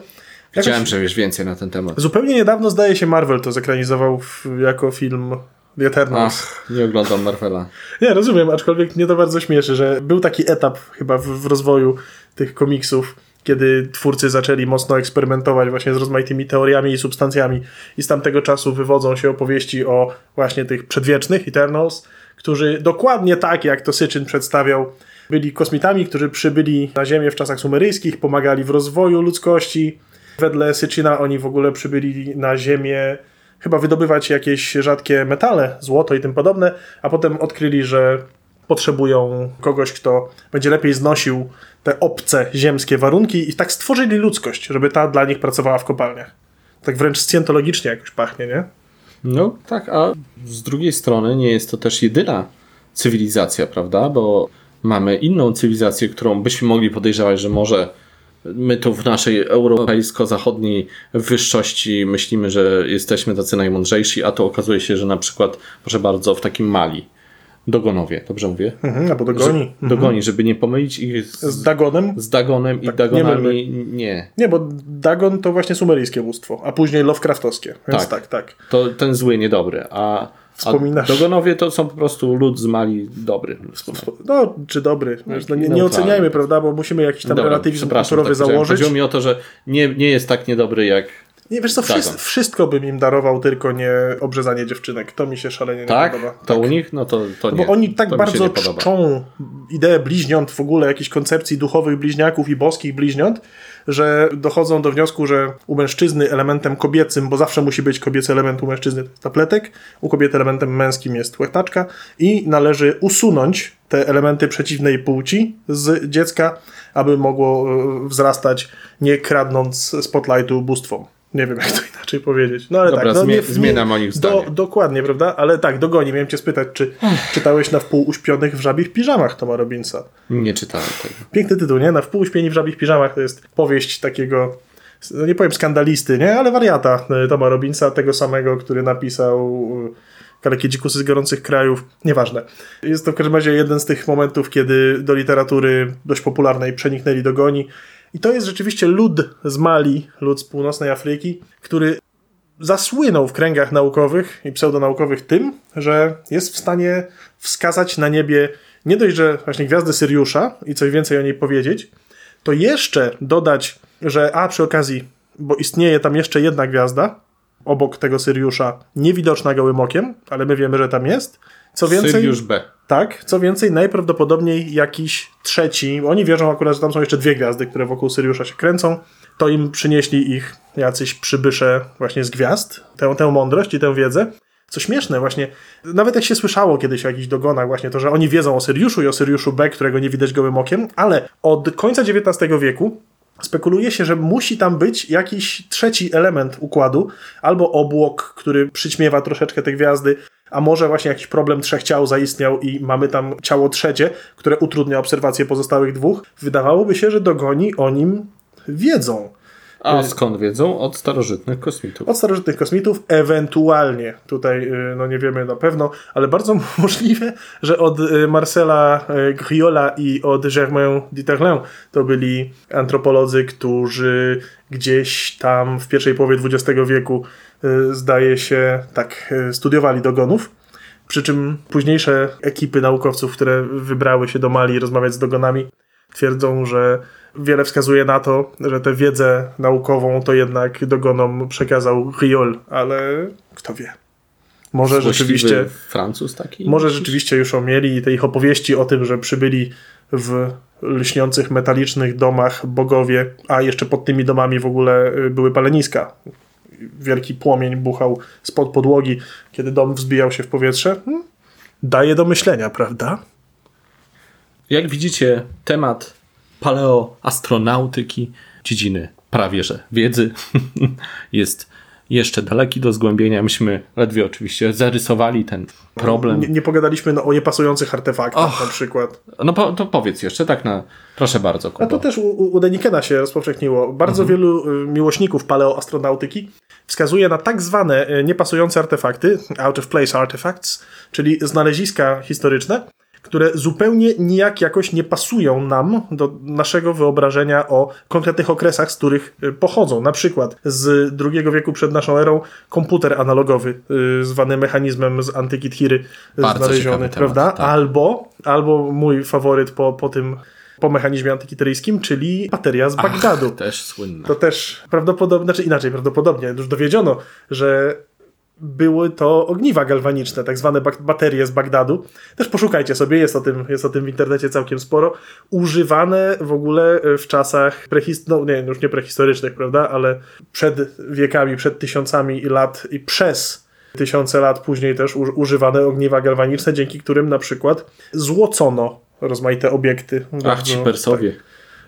Chciałem, że wiesz więcej na ten temat. Zupełnie niedawno, zdaje się, Marvel to zekranizował w, jako film The Eternals. Ach, nie oglądam Marvela. Nie, rozumiem, aczkolwiek mnie to bardzo śmieszy, że był taki etap chyba w, w rozwoju tych komiksów, kiedy twórcy zaczęli mocno eksperymentować właśnie z rozmaitymi teoriami i substancjami i z tamtego czasu wywodzą się opowieści o właśnie tych przedwiecznych Eternals, którzy dokładnie tak, jak to Syczyn przedstawiał, byli kosmitami, którzy przybyli na Ziemię w czasach sumeryjskich, pomagali w rozwoju ludzkości. Wedle Syczyna oni w ogóle przybyli na Ziemię chyba wydobywać jakieś rzadkie metale, złoto i tym podobne, a potem odkryli, że potrzebują kogoś, kto będzie lepiej znosił te obce ziemskie warunki i tak stworzyli ludzkość, żeby ta dla nich pracowała w kopalniach. Tak wręcz scjentologicznie jakoś pachnie, nie? No tak, a z drugiej strony nie jest to też jedyna cywilizacja, prawda? Bo mamy inną cywilizację, którą byśmy mogli podejrzewać, że może my tu w naszej europejsko-zachodniej wyższości myślimy, że jesteśmy tacy najmądrzejsi, a to okazuje się, że na przykład, proszę bardzo, w takim Mali, Dogonowie, dobrze mówię? Mhm, albo Dogoni. Że, Mhm. Dogoni, żeby nie pomylić ich z, Z Dagonem? z Dagonem i Tak, Dagonami. Nie, Nie, bo Dagon to właśnie sumeryjskie bóstwo, a później Lovecraftowskie. Więc tak, Tak. tak. To ten zły, niedobry. A, a Wspominasz- Dogonowie to są po prostu lud z Mali dobry. No, czy dobry. Wiesz, no, nie, nie oceniajmy, prawda, bo musimy jakiś tam Dobra, relatywizm kulturowy tak założyć. Chodziło mi o to, że nie, nie jest tak niedobry jak. Nie, wiesz co, wszystko, wszystko bym im darował, tylko nie obrzezanie dziewczynek. To mi się szalenie nie Tak? podoba. To u nich? No to, to nie. Bo oni tak to bardzo nie czczą ideę bliźniąt, w ogóle jakichś koncepcji duchowych bliźniaków i boskich bliźniąt, że dochodzą do wniosku, że u mężczyzny elementem kobiecym, bo zawsze musi być kobiecy element u mężczyzny, to jest tapletek, u kobiety elementem męskim jest łechtaczka i należy usunąć te elementy przeciwnej płci z dziecka, aby mogło e, wzrastać, nie kradnąc spotlightu bóstwom. Nie wiem, jak to inaczej powiedzieć. No ale Dobra, tak, no, zmie- nie, zmieniam o nich do, zdanie. Dokładnie, prawda? Ale tak, dogoni. Miałem cię spytać, czy czytałeś na wpół uśpionych w żabich piżamach Toma Robinsa? Nie czytałem tego. Piękny tytuł, nie? Na wpół uśpieni w żabich piżamach to jest powieść takiego, no nie powiem skandalisty, nie? Ale wariata e, Toma Robinsa, tego samego, który napisał e, Kalekie dzikusy z gorących krajów. Nieważne. Jest to w każdym razie jeden z tych momentów, kiedy do literatury dość popularnej przeniknęli dogoni. I to jest rzeczywiście lud z Mali, lud z północnej Afryki, który zasłynął w kręgach naukowych i pseudonaukowych tym, że jest w stanie wskazać na niebie nie dość, że właśnie gwiazdę Syriusza i coś więcej o niej powiedzieć, to jeszcze dodać, że a przy okazji, bo istnieje tam jeszcze jedna gwiazda obok tego Syriusza, niewidoczna gołym okiem, ale my wiemy, że tam jest. Co więcej, Syriusz B. tak, co więcej, najprawdopodobniej jakiś trzeci, oni wierzą akurat, że tam są jeszcze dwie gwiazdy, które wokół Syriusza się kręcą, to im przynieśli ich jacyś przybysze właśnie z gwiazd, tę, tę mądrość i tę wiedzę. Co śmieszne, właśnie, nawet jak się słyszało kiedyś o jakichś dogonach, właśnie to, że oni wiedzą o Syriuszu i o Syriuszu B, którego nie widać gołym okiem, ale od końca XIX wieku spekuluje się, że musi tam być jakiś trzeci element układu, albo obłok, który przyćmiewa troszeczkę te gwiazdy, a może właśnie jakiś problem trzech ciał zaistniał i mamy tam ciało trzecie, które utrudnia obserwację pozostałych dwóch. Wydawałoby się, że dogoni o nim wiedzą. A skąd wiedzą? Od starożytnych kosmitów. Od starożytnych kosmitów, ewentualnie, tutaj y, no nie wiemy na pewno, ale bardzo możliwe, że od y, Marcela y, Griola i od Germain Dieterlin to byli antropolodzy, którzy gdzieś tam w pierwszej połowie XX wieku zdaje się tak y, studiowali dogonów. Przy czym późniejsze ekipy naukowców, które wybrały się do Mali rozmawiać z dogonami, twierdzą, że wiele wskazuje na to, że tę wiedzę naukową to jednak dogonom przekazał Riol, ale kto wie. Może Złośliwy rzeczywiście, Francuz taki? może rzeczywiście już omieli i te ich opowieści o tym, że przybyli w lśniących metalicznych domach bogowie, a jeszcze pod tymi domami w ogóle y, były paleniska. Wielki płomień buchał spod podłogi, kiedy dom wzbijał się w powietrze. Hmm? Daje do myślenia, prawda? Jak widzicie, temat paleoastronautyki, dziedziny prawie że wiedzy, jest jeszcze daleki do zgłębienia. Myśmy ledwie oczywiście zarysowali ten problem. Nie, nie pogadaliśmy no, o niepasujących artefaktach Och. na przykład. No po, to powiedz jeszcze, tak na... Proszę bardzo, A Kuba. to też u, u Denikena się rozpowszechniło. Bardzo Mhm. wielu y, miłośników paleoastronautyki wskazuje na tak zwane y, niepasujące artefakty, out of place artifacts, czyli znaleziska historyczne, które zupełnie nijak jakoś nie pasują nam do naszego wyobrażenia o konkretnych okresach, z których y, pochodzą. Na przykład z II wieku przed naszą erą komputer analogowy, y, zwany mechanizmem z antyki y, Bardzo znaleziony, temat, prawda? tak. Albo, albo mój faworyt po, po tym po mechanizmie antykiteryjskim, czyli bateria z Bagdadu. Ach, też słynne. To też prawdopodobnie, znaczy inaczej, prawdopodobnie już dowiedziono, że były to ogniwa galwaniczne, tak zwane baterie z Bagdadu. Też poszukajcie sobie, jest o, tym, jest o tym w internecie całkiem sporo. Używane w ogóle w czasach prehis- no nie, już nie prehistorycznych, prawda, ale przed wiekami, przed tysiącami lat i przez tysiące lat później też używane ogniwa galwaniczne, dzięki którym na przykład złocono rozmaite obiekty. Ach, ci Persowie.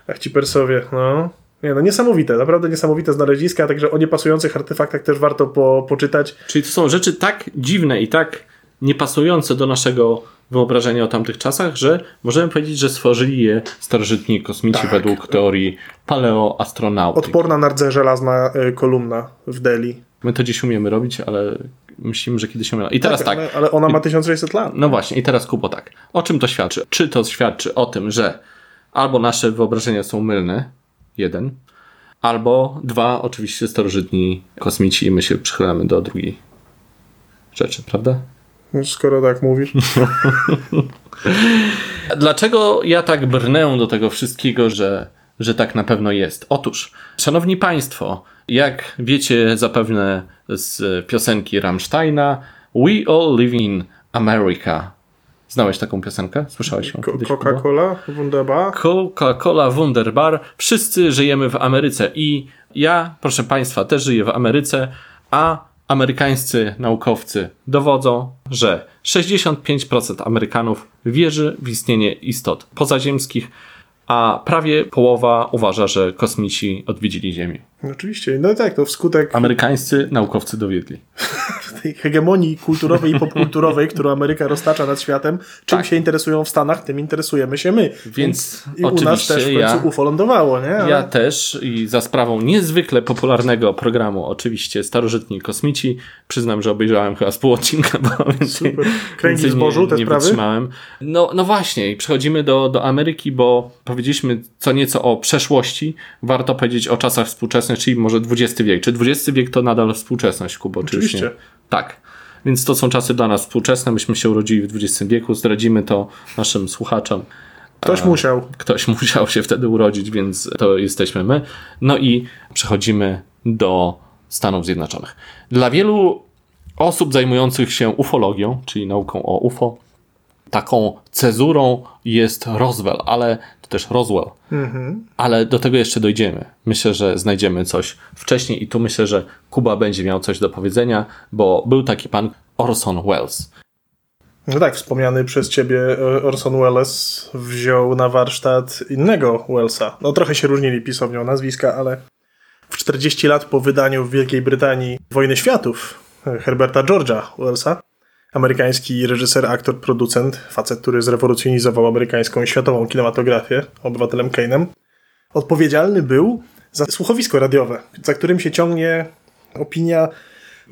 Ach ci Persowie, no. Nie, no niesamowite, naprawdę niesamowite znaleziska, także o niepasujących artefaktach też warto po, poczytać. Czyli to są rzeczy tak dziwne i tak niepasujące do naszego wyobrażenia o tamtych czasach, że możemy powiedzieć, że stworzyli je starożytni kosmici Tak. według teorii paleoastronauty. Odporna na rdze żelazna y, kolumna w Delhi. My to dziś umiemy robić, ale myślimy, że kiedyś się umiemy. I teraz tak. Ale, ale ona ma 1600 lat. No właśnie, i teraz Kubo tak. O czym to świadczy? Czy to świadczy o tym, że albo nasze wyobrażenia są mylne, jeden, albo dwa, oczywiście starożytni kosmici i my się przychylamy do drugiej rzeczy, prawda? Skoro tak mówisz. Dlaczego ja tak brnę do tego wszystkiego, że, że tak na pewno jest? Otóż, szanowni państwo, jak wiecie zapewne z piosenki Rammsteina, We all live in America. Znałeś taką piosenkę? Słyszałeś ją? Coca-Cola, wunderbar. Coca-Cola Wunderbar. Wszyscy żyjemy w Ameryce i ja, proszę Państwa, też żyję w Ameryce, a amerykańscy naukowcy dowodzą, że 65% Amerykanów wierzy w istnienie istot pozaziemskich, a prawie połowa uważa, że kosmici odwiedzili Ziemię. Oczywiście, no tak, to wskutek Amerykańscy naukowcy dowiedli. tej hegemonii kulturowej i popkulturowej, którą Ameryka roztacza nad światem, czym Tak. się interesują w Stanach, tym interesujemy się my. Więc I u nas też w końcu ja- UFO lądowało, nie? Ale Ja też i za sprawą niezwykle popularnego programu, oczywiście Starożytni Kosmici, przyznam, że obejrzałem chyba z pół odcinka, bo więcej, Super. Kręgi więcej zbożu, nie, te nie sprawy? wytrzymałem. No, no właśnie, i przechodzimy do, do Ameryki, bo powiedzieliśmy co nieco o przeszłości, warto powiedzieć o czasach współczesnych, czyli może XX wiek. Czy XX wiek to nadal współczesność, Kubo? Czy już Oczywiście. nie? Tak. Więc to są czasy dla nas współczesne, myśmy się urodzili w XX wieku, zdradzimy to naszym słuchaczom. Ktoś musiał. Ktoś musiał się wtedy urodzić, więc to jesteśmy my. No i przechodzimy do Stanów Zjednoczonych. Dla wielu osób zajmujących się ufologią, czyli nauką o UFO, taką cezurą jest Roswell, ale to też Roswell. Ale do tego jeszcze dojdziemy. Myślę, że znajdziemy coś wcześniej i tu myślę, że Kuba będzie miał coś do powiedzenia, bo był taki pan Orson Welles. No tak, wspomniany przez ciebie e, Orson Welles wziął na warsztat innego Wellsa. No trochę się różnili pisownią nazwiska, ale w 40 lat po wydaniu w Wielkiej Brytanii Wojny Światów e, Herberta George'a Wellsa, amerykański reżyser, aktor, producent, facet, który zrewolucjonizował amerykańską i światową kinematografię, obywatelem Kane'em, odpowiedzialny był za słuchowisko radiowe, za którym się ciągnie opinia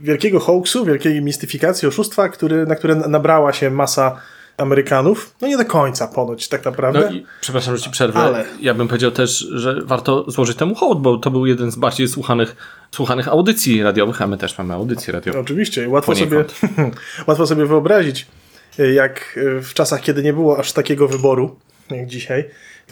wielkiego hoaxu, wielkiej mistyfikacji, oszustwa, który, na które nabrała się masa Amerykanów. No nie do końca ponoć tak naprawdę. No i przepraszam, że ci przerwę. Ale- Ja bym powiedział też, że warto złożyć temu hołd, bo to był jeden z bardziej słuchanych, słuchanych audycji radiowych, a my też mamy audycje radiowe. Oczywiście, łatwo sobie, łatwo sobie wyobrazić, jak w czasach, kiedy nie było aż takiego wyboru, jak dzisiaj,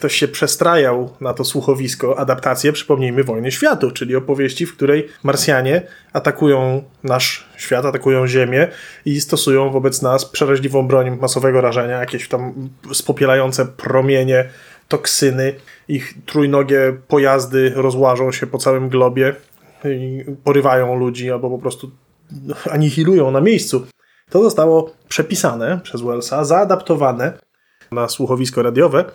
ktoś się przestrajał na to słuchowisko, adaptację, przypomnijmy, Wojny Światów, czyli opowieści, w której Marsjanie atakują nasz świat, atakują Ziemię i stosują wobec nas przeraźliwą broń masowego rażenia, jakieś tam spopielające promienie, toksyny, ich trójnogie pojazdy rozłażą się po całym globie porywają ludzi albo po prostu anihilują na miejscu. To zostało przepisane przez Wellsa, zaadaptowane na słuchowisko radiowe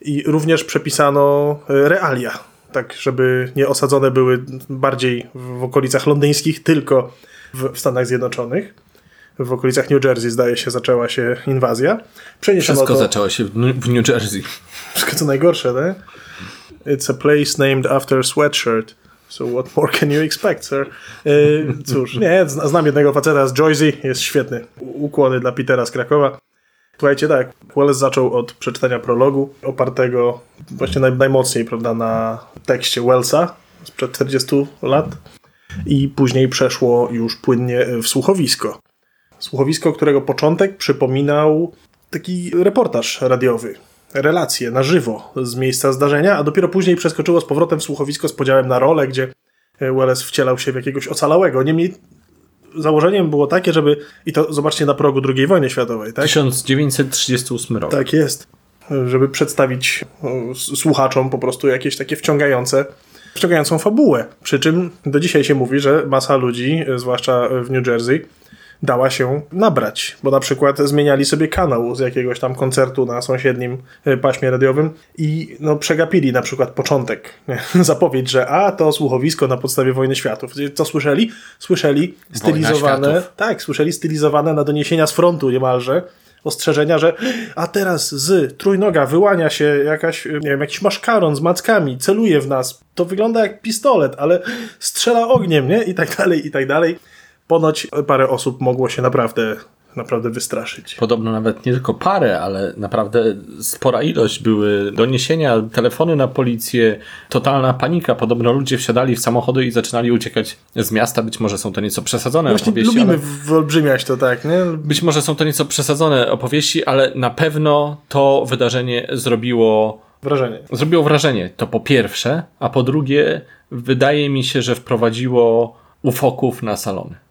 i również przepisano e, realia, tak żeby nie osadzone były bardziej w okolicach londyńskich, tylko w, Stanach Zjednoczonych. W okolicach New Jersey, zdaje się, zaczęła się inwazja. Przeniesiono Wszystko to, zaczęło się w New Jersey. wszystko co najgorsze, nie? It's a place named after sweatshirt. So what more can you expect, sir? Yy, cóż, nie, zna- znam jednego faceta z Joyzy, jest świetny. Ukłony dla Petera z Krakowa. Słuchajcie, tak, Wallace zaczął od przeczytania prologu, opartego właśnie naj, najmocniej, prawda, na tekście Wellsa sprzed 40 lat i później przeszło już płynnie w słuchowisko. Słuchowisko, którego początek przypominał taki reportaż radiowy, relacje na żywo z miejsca zdarzenia, a dopiero później przeskoczyło z powrotem w słuchowisko z podziałem na rolę, gdzie Wallace wcielał się w jakiegoś ocalałego. Niemniej założeniem było takie, żeby, i to zobaczcie na progu II wojny światowej, tak? 1938 rok. Tak jest. Żeby przedstawić słuchaczom po prostu jakieś takie wciągające, wciągającą fabułę. Przy czym do dzisiaj się mówi, że masa ludzi, e, zwłaszcza w New Jersey, dała się nabrać, bo na przykład zmieniali sobie kanał z jakiegoś tam koncertu na sąsiednim e, paśmie radiowym i no, przegapili na przykład początek, zapowiedź, że a to słuchowisko na podstawie Wojny Światów. Co słyszeli? Słyszeli stylizowane, tak, słyszeli stylizowane na doniesienia z frontu niemalże, ostrzeżenia, że a teraz z trójnoga wyłania się jakaś, nie wiem, jakiś maszkaron z mackami, celuje w nas. To wygląda jak pistolet, ale strzela ogniem, nie? I tak dalej, i tak dalej. Ponoć parę osób mogło się naprawdę naprawdę wystraszyć. Podobno nawet nie tylko parę, ale naprawdę spora ilość były doniesienia, telefony na policję, totalna panika. Podobno ludzie wsiadali w samochody i zaczynali uciekać z miasta. Być może są to nieco przesadzone Właśnie opowieści. Lubimy ale... wyolbrzymiać to, tak, nie? Być może są to nieco przesadzone opowieści, ale na pewno to wydarzenie zrobiło wrażenie. Zrobiło wrażenie, to po pierwsze, a po drugie, wydaje mi się, że wprowadziło ufoków na salony.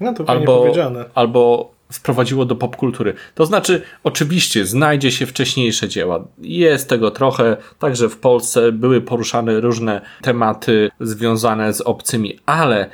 No to albo, powiedziane. Albo wprowadziło do popkultury. To znaczy, oczywiście znajdzie się wcześniejsze dzieła. Jest tego trochę, także w Polsce były poruszane różne tematy związane z obcymi, ale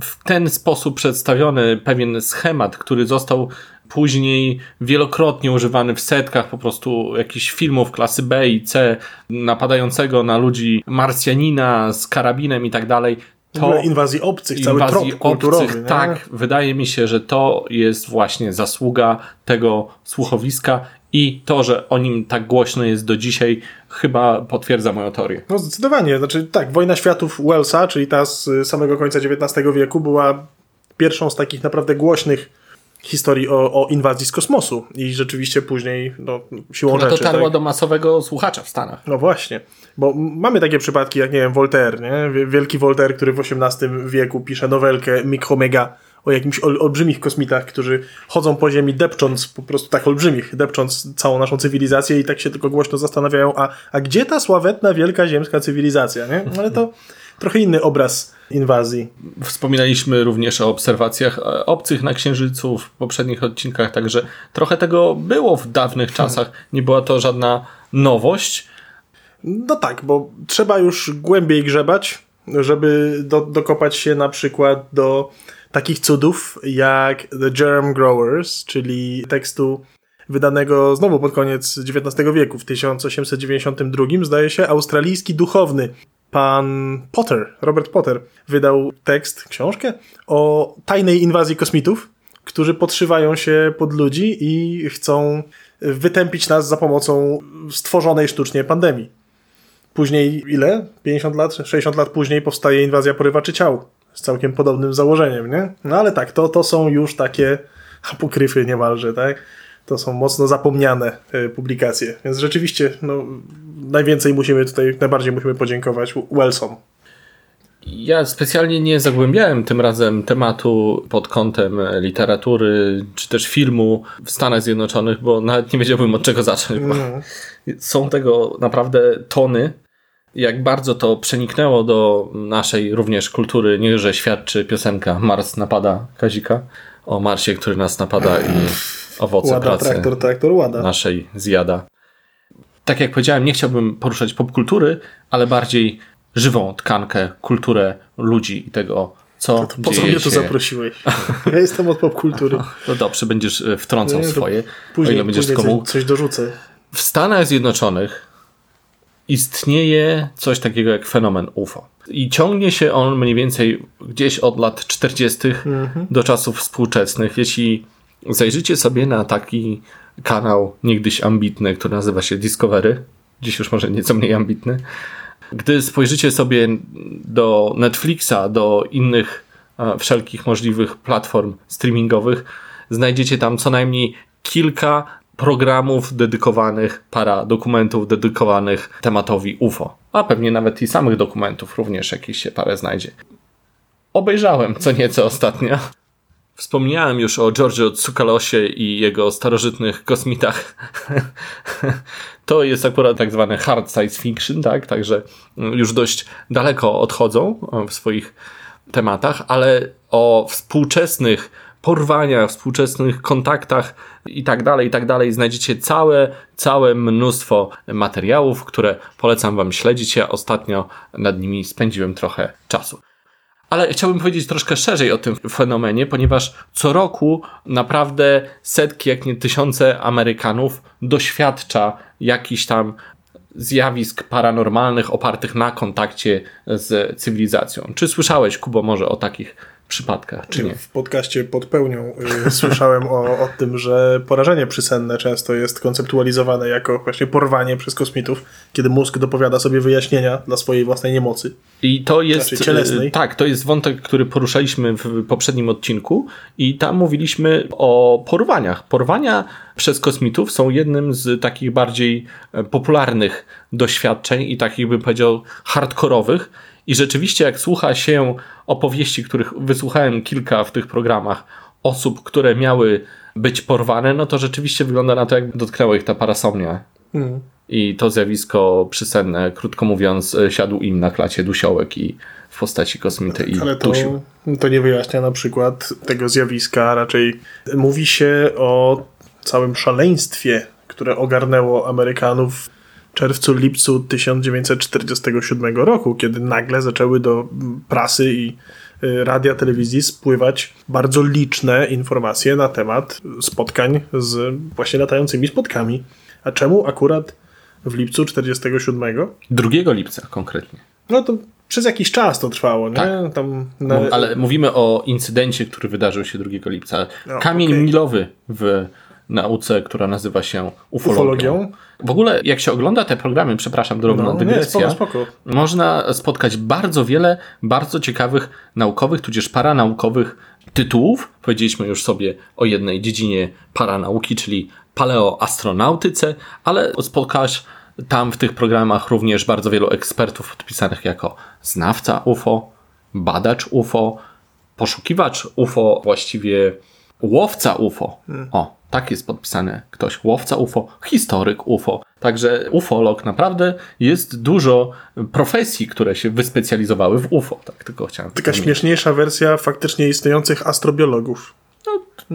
w ten sposób przedstawiony pewien schemat, który został później wielokrotnie używany w setkach po prostu jakichś filmów klasy B i C, napadającego na ludzi Marsjanina z karabinem i tak dalej, to inwazji obcych, cały inwazji trop kulturowy. Obcych, tak, wydaje mi się, że to jest właśnie zasługa tego słuchowiska i to, że o nim tak głośno jest do dzisiaj, chyba potwierdza moją teorię. No zdecydowanie. Znaczy, tak, Wojna Światów Wellsa, czyli ta z samego końca XIX wieku, była pierwszą z takich naprawdę głośnych historii o, o inwazji z kosmosu i rzeczywiście później no, siłą Która rzeczy. dotarła tak? do masowego słuchacza w Stanach. No właśnie, bo mamy takie przypadki jak, nie wiem, Voltaire, nie? Wielki Voltaire, który w XVIII wieku pisze nowelkę Mikromega o jakimś ol, olbrzymich kosmitach, którzy chodzą po ziemi depcząc, po prostu tak olbrzymich, depcząc całą naszą cywilizację i tak się tylko głośno zastanawiają, a, a gdzie ta sławetna wielka ziemska cywilizacja, nie? Ale to trochę inny obraz inwazji. Wspominaliśmy również o obserwacjach e, obcych na Księżycu w poprzednich odcinkach, także trochę tego było w dawnych hmm. czasach. Nie była to żadna nowość. No tak, bo trzeba już głębiej grzebać, żeby do, dokopać się na przykład do takich cudów jak The Germ Growers, czyli tekstu wydanego znowu pod koniec XIX wieku, w 1892, zdaje się, australijski duchowny pan Potter, Robert Potter, wydał tekst, książkę o tajnej inwazji kosmitów, którzy podszywają się pod ludzi i chcą wytępić nas za pomocą stworzonej sztucznie pandemii. Później ile? 50 lat, 60 lat później powstaje inwazja porywaczy ciał z całkiem podobnym założeniem, nie? No ale tak, to, to są już takie apokryfy niemalże, tak? To są mocno zapomniane e, publikacje. Więc rzeczywiście, no, najwięcej musimy tutaj, najbardziej musimy podziękować Wellsom. Ja specjalnie nie zagłębiałem tym razem tematu pod kątem literatury czy też filmu w Stanach Zjednoczonych, bo nawet nie wiedziałbym od czego zacząć. Mm. Są tego naprawdę tony. Jak bardzo to przeniknęło do naszej również kultury, nie że świadczy piosenka Mars napada Kazika o Marsie, który nas napada i owoce łada, pracy traktor, traktor, łada. naszej zjada. Tak jak powiedziałem, nie chciałbym poruszać popkultury, ale bardziej żywą tkankę, kulturę ludzi i tego, co to, to po co mnie tu zaprosiłeś? Ja jestem od popkultury. No dobrze, będziesz e, wtrącał nie, swoje, później, o ile będziesz komu... Coś, coś dorzucę. W Stanach Zjednoczonych istnieje coś takiego jak fenomen UFO. I ciągnie się on mniej więcej gdzieś od lat 40. Mhm. do czasów współczesnych. Jeśli zajrzycie sobie na taki kanał niegdyś ambitny, który nazywa się Discovery, dziś już może nieco mniej ambitny. Gdy spojrzycie sobie do Netflixa, do innych wszelkich możliwych platform streamingowych, znajdziecie tam co najmniej kilka programów dedykowanych, para dokumentów dedykowanych tematowi UFO. A pewnie nawet i samych dokumentów również jakieś się parę znajdzie. Obejrzałem co nieco ostatnio. Wspomniałem już o Giorgio Tsukalosie i jego starożytnych kosmitach. to jest akurat tak zwany hard science fiction, tak? Także już dość daleko odchodzą w swoich tematach, ale o współczesnych porwaniach, współczesnych kontaktach i tak dalej, i tak dalej znajdziecie całe, całe mnóstwo materiałów, które polecam Wam śledzić. Ja ostatnio nad nimi spędziłem trochę czasu. Ale chciałbym powiedzieć troszkę szerzej o tym fenomenie, ponieważ co roku naprawdę setki, jak nie tysiące Amerykanów doświadcza jakichś tam zjawisk paranormalnych opartych na kontakcie z cywilizacją. Czy słyszałeś, Kubo, może o takich przypadkach, czy nie? W podcaście pod pełnią y, słyszałem o, o tym, że porażenie przysenne często jest konceptualizowane jako właśnie porwanie przez kosmitów, kiedy mózg dopowiada sobie wyjaśnienia dla swojej własnej niemocy. I to jest. Znaczy cielesnej. y, Tak, to jest wątek, który poruszaliśmy w poprzednim odcinku, i tam mówiliśmy o porwaniach. Porwania przez kosmitów są jednym z takich bardziej e, popularnych doświadczeń i takich, bym powiedział, hardkorowych. I rzeczywiście, jak słucha się opowieści, których wysłuchałem kilka w tych programach, osób, które miały być porwane, no to rzeczywiście wygląda na to, jak dotknęła ich ta parasomnia. Hmm. I to zjawisko przysenne, krótko mówiąc, e, siadł im na klacie dusiołek i w postaci kosmity i Ale to, dusił. to nie wyjaśnia na przykład tego zjawiska. Raczej mówi się o całym szaleństwie, które ogarnęło Amerykanów czerwcu, lipcu 1947 roku, kiedy nagle zaczęły do prasy i y, radia, telewizji spływać bardzo liczne informacje na temat spotkań z właśnie latającymi spotkami. A czemu akurat w lipcu 1947? 2 lipca konkretnie. No to przez jakiś czas to trwało, nie? Tak. Tam na, Ale mówimy o incydencie, który wydarzył się 2 lipca. No, Kamień okej. milowy w nauce, która nazywa się ufologią. Ufologią? W ogóle, jak się ogląda te programy, przepraszam, drobna No, nie, dygresja, spoko, spoko. można spotkać bardzo wiele bardzo ciekawych naukowych, tudzież paranaukowych tytułów. Powiedzieliśmy już sobie o jednej dziedzinie paranauki, czyli paleoastronautyce, ale spotkasz tam w tych programach również bardzo wielu ekspertów podpisanych jako znawca UFO, badacz UFO, poszukiwacz UFO, właściwie łowca UFO. O, tak jest podpisane ktoś. Łowca UFO, historyk UFO. Także ufolog naprawdę jest dużo profesji, które się wyspecjalizowały w UFO. Tak tylko chciałem. Taka śmieszniejsza wersja faktycznie istniejących astrobiologów.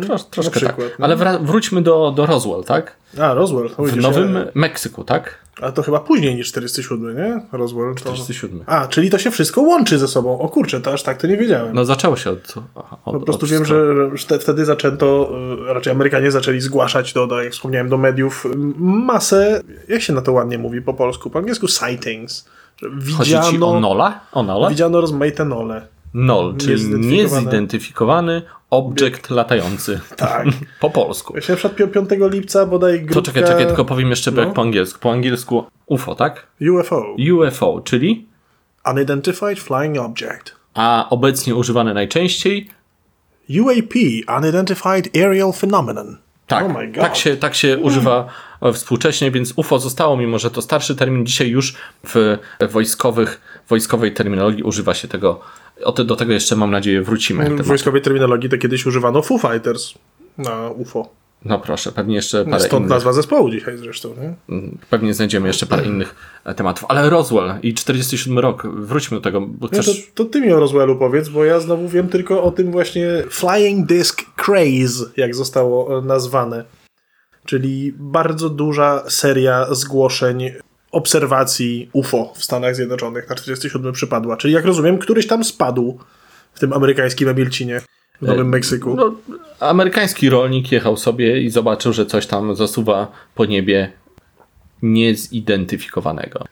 Trosz, troszkę przykład, tak. no. Ale wra- wróćmy do, do Roswell, tak? A, Roswell. W Nowym ja- Meksyku, tak? A to chyba później niż 47, nie? Roswell. To... 47. A, czyli to się wszystko łączy ze sobą. O kurczę, to aż tak to nie wiedziałem. No zaczęło się od... aha, od po prostu od wiem, że że te- wtedy zaczęto, y, raczej Amerykanie zaczęli zgłaszać do, do, jak wspomniałem, do mediów masę, jak się na to ładnie mówi po polsku? Po angielsku sightings. Że Chodzi ci o Widziano, Nola? O Nola? widziano rozmaite nole. Nol, czyli Niezidentyfikowany. Obiekt latający. Tak. po polsku. Właśnie na przykład 5 lipca bodaj grupka... To czekaj, czekaj, tylko powiem jeszcze No. jak po angielsku. Po angielsku UFO, tak? UFO. UFO, czyli Unidentified Flying Object. a obecnie używane najczęściej UAP, Unidentified Aerial Phenomenon. Tak, Oh tak się, tak się używa e, współcześnie, więc UFO zostało, mimo że to starszy termin, dzisiaj już w wojskowych, wojskowej terminologii używa się tego. O te, do tego jeszcze mam nadzieję wrócimy. W wojskowej terminologii to kiedyś używano Foo Fighters na UFO. No proszę, pewnie jeszcze parę Stąd innych, nazwa zespołu dzisiaj zresztą. Nie? pewnie znajdziemy jeszcze parę innych e, tematów. Ale Roswell i 47 rok, wróćmy do tego, bo No chcesz... to, to ty mi o Roswellu powiedz, bo ja znowu wiem tylko o tym właśnie Flying Disc Craze, jak zostało e, nazwane. Czyli bardzo duża seria zgłoszeń obserwacji UFO w Stanach Zjednoczonych na 47 przypadła. Czyli jak rozumiem, któryś tam spadł w tym amerykańskim Emilcinie w Nowym Meksyku. No, amerykański rolnik jechał sobie i zobaczył, że coś tam zasuwa po niebie niezidentyfikowanego.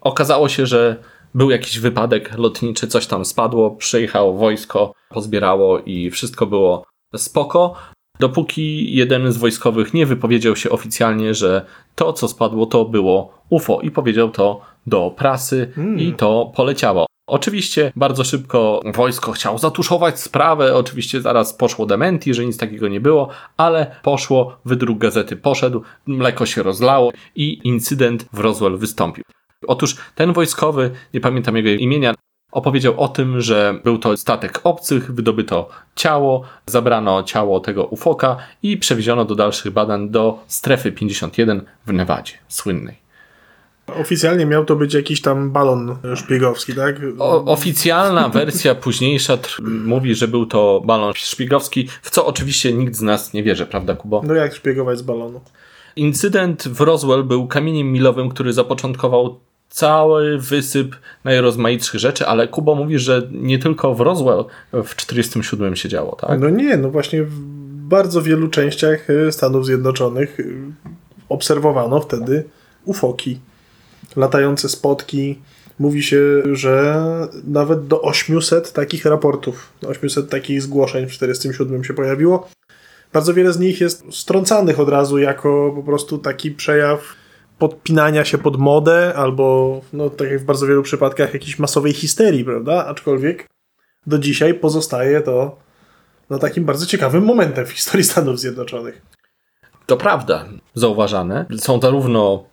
Okazało się, że był jakiś wypadek lotniczy, coś tam spadło, przyjechało wojsko, pozbierało i wszystko było spoko. Dopóki jeden z wojskowych nie wypowiedział się oficjalnie, że to, co spadło, to było UFO i powiedział to do prasy i to poleciało. Oczywiście bardzo szybko wojsko chciało zatuszować sprawę, oczywiście zaraz poszło dementi, że nic takiego nie było, ale poszło, wydruk gazety poszedł, mleko się rozlało i incydent w Roswell wystąpił. Otóż ten wojskowy, nie pamiętam jego imienia, opowiedział o tym, że był to statek obcych, wydobyto ciało, zabrano ciało tego ufoka i przewieziono do dalszych badań do strefy 51 w Nevadzie, słynnej. Oficjalnie miał to być jakiś tam balon szpiegowski, tak? O, oficjalna wersja późniejsza mówi, że był to balon szpiegowski, w co oczywiście nikt z nas nie wierzy, prawda Kubo? No jak szpiegować z balonu? Incydent w Roswell był kamieniem milowym, który zapoczątkował cały wysyp najrozmaitszych rzeczy, ale Kubo mówi, że nie tylko w Roswell w 47 się działo, tak? No nie, no właśnie w bardzo wielu częściach y, Stanów Zjednoczonych y, obserwowano wtedy ufoki, latające spotki. Mówi się, że nawet do 800 takich raportów, 800 takich zgłoszeń w 47 się pojawiło. Bardzo wiele z nich jest strącanych od razu jako po prostu taki przejaw podpinania się pod modę, albo, no tak jak w bardzo wielu przypadkach, jakiejś masowej histerii, prawda? Aczkolwiek do dzisiaj pozostaje to no, takim bardzo ciekawym momentem w historii Stanów Zjednoczonych. To prawda, zauważane. Są zarówno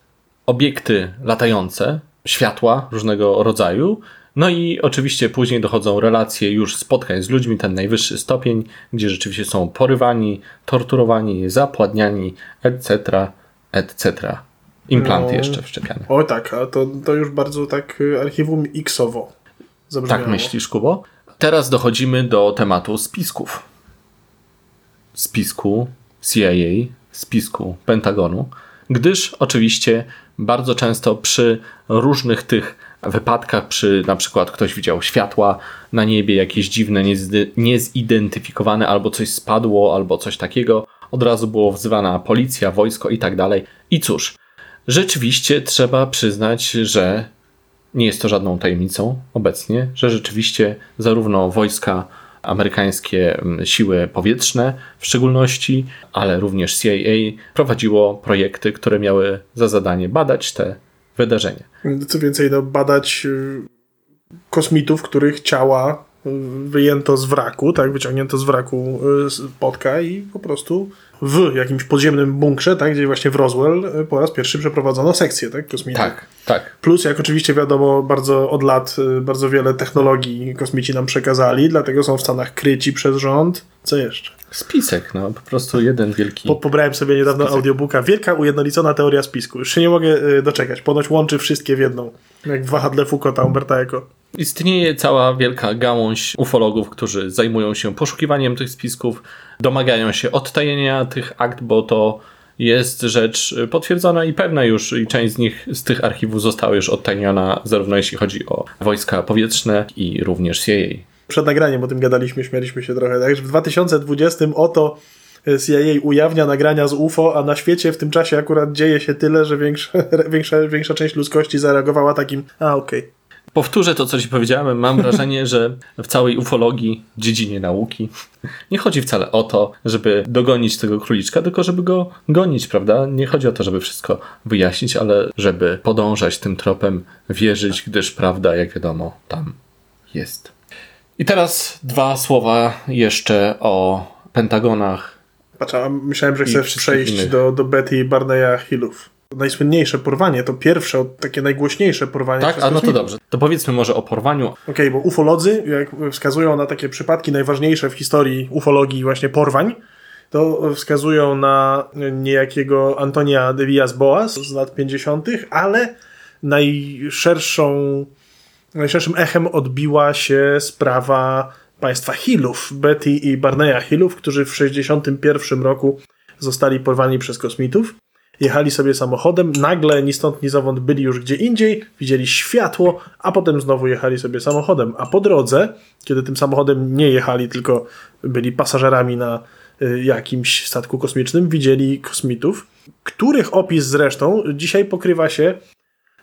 obiekty latające, światła różnego rodzaju, no i oczywiście później dochodzą relacje już spotkań z ludźmi, ten najwyższy stopień, gdzie rzeczywiście są porywani, torturowani, zapładniani, etc., etc. Implanty No. jeszcze wszczepiane. O tak, a to, to już bardzo tak y, archiwum X-owo zabrzmiało. Tak myślisz, Kubo? Teraz dochodzimy do tematu spisków. Spisku CIA, spisku Pentagonu, gdyż oczywiście bardzo często przy różnych tych wypadkach, przy na przykład ktoś widział światła na niebie, jakieś dziwne, niezidentyfikowane, albo coś spadło, albo coś takiego, od razu było wzywana policja, wojsko i tak dalej. I cóż, rzeczywiście trzeba przyznać, że nie jest to żadną tajemnicą obecnie, że rzeczywiście zarówno wojska amerykańskie, mm, siły powietrzne w szczególności, ale również CIA prowadziło projekty, które miały za zadanie badać te wydarzenia. Co więcej, no, badać y, kosmitów, których ciała y, wyjęto z wraku, tak, wyciągnięto z wraku y, spotka i po prostu w jakimś podziemnym bunkrze, tak, gdzie właśnie w Roswell y, po raz pierwszy przeprowadzono sekcję, tak, kosmitów. Tak, tak. Plus, jak oczywiście wiadomo, bardzo od lat y, bardzo wiele technologii kosmici nam przekazali, dlatego są w Stanach kryci przez rząd. Co jeszcze? Spisek, no po prostu jeden wielki. Po, pobrałem sobie niedawno audiobooka. Wielka ujednolicona teoria spisku. Już się nie mogę y, doczekać. Ponoć łączy wszystkie w jedną. Jak w wahadle Foucaulta Umberta Eco. Istnieje cała wielka gałąź ufologów, którzy zajmują się poszukiwaniem tych spisków, domagają się odtajenia tych akt, bo to jest rzecz potwierdzona i pewna już i część z nich z tych archiwów została już odtajniona, zarówno jeśli chodzi o wojska powietrzne i również CIA. Przed nagraniem o tym gadaliśmy, śmialiśmy się trochę, tak? Że w 2020 oto y, CIA ujawnia nagrania z UFO, a na świecie w tym czasie akurat dzieje się tyle, że większa, większa, większa część ludzkości zareagowała takim, a okej. Powtórzę to, co ci powiedziałem. Mam wrażenie, że w całej ufologii, dziedzinie nauki, nie chodzi wcale o to, żeby dogonić tego króliczka, tylko żeby go gonić, prawda? Nie chodzi o to, żeby wszystko wyjaśnić, ale żeby podążać tym tropem, wierzyć, gdyż prawda, jak wiadomo, tam jest. I teraz dwa słowa jeszcze o Pentagonach. Patrz, myślałem, że I chcesz przejść innych. do, do Betty Barneya Hillów. Najsłynniejsze porwanie, to pierwsze, takie najgłośniejsze porwanie. Tak? A no to dobrze. To powiedzmy może o porwaniu. Okej, bo ufolodzy, jak wskazują na takie przypadki najważniejsze w historii ufologii właśnie porwań, to wskazują na niejakiego Antonia de Villas-Boas z lat 50., ale najszerszą, najszerszym echem odbiła się sprawa państwa Hillów, Betty i Barneya Hillów, którzy w 61 roku zostali porwani przez kosmitów. Jechali sobie samochodem, nagle ni stąd, ni zowąd byli już gdzie indziej, widzieli światło, a potem znowu jechali sobie samochodem. A po drodze, kiedy tym samochodem nie jechali, tylko byli pasażerami na y, jakimś statku kosmicznym, widzieli kosmitów, których opis zresztą dzisiaj pokrywa się